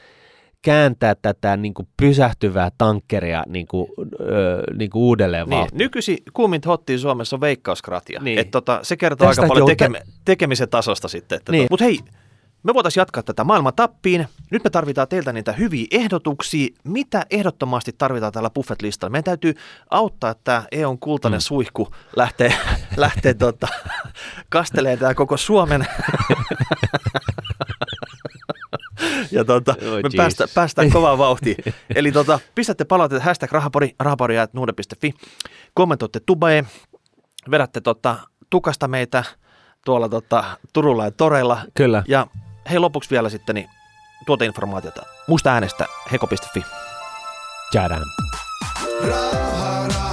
kääntää tätä niin kuin pysähtyvää tankkeria niin kuin, öö, niin kuin uudelleen niin, Nykyisin kuumin hottiin Suomessa on veikkauskratia. Niin. Et tota, se kertoo Tästä aika paljon tekemi- tekemisen tasosta sitten. Että niin. to, Mutta hei, me voitaisiin jatkaa tätä maailman tappiin. Nyt me tarvitaan teiltä niitä hyviä ehdotuksia. Mitä ehdottomasti tarvitaan tällä buffet-listalla? Meidän täytyy auttaa, että EUn kultainen mm. suihku lähtee, lähtee tota, kastelee tämä koko Suomen. ja tota, oh, me päästä, päästään kovaa vauhtiin. Eli tota, pistätte palautetta hashtag rahapori, rahapori.nuude.fi, kommentoitte tubeen, vedätte tota, tukasta meitä tuolla tota, Turulla ja Toreilla. Kyllä. Ja hei lopuksi vielä sitten niin tuoteinformaatiota. Muista äänestä heko.fi. Jadam. Raha.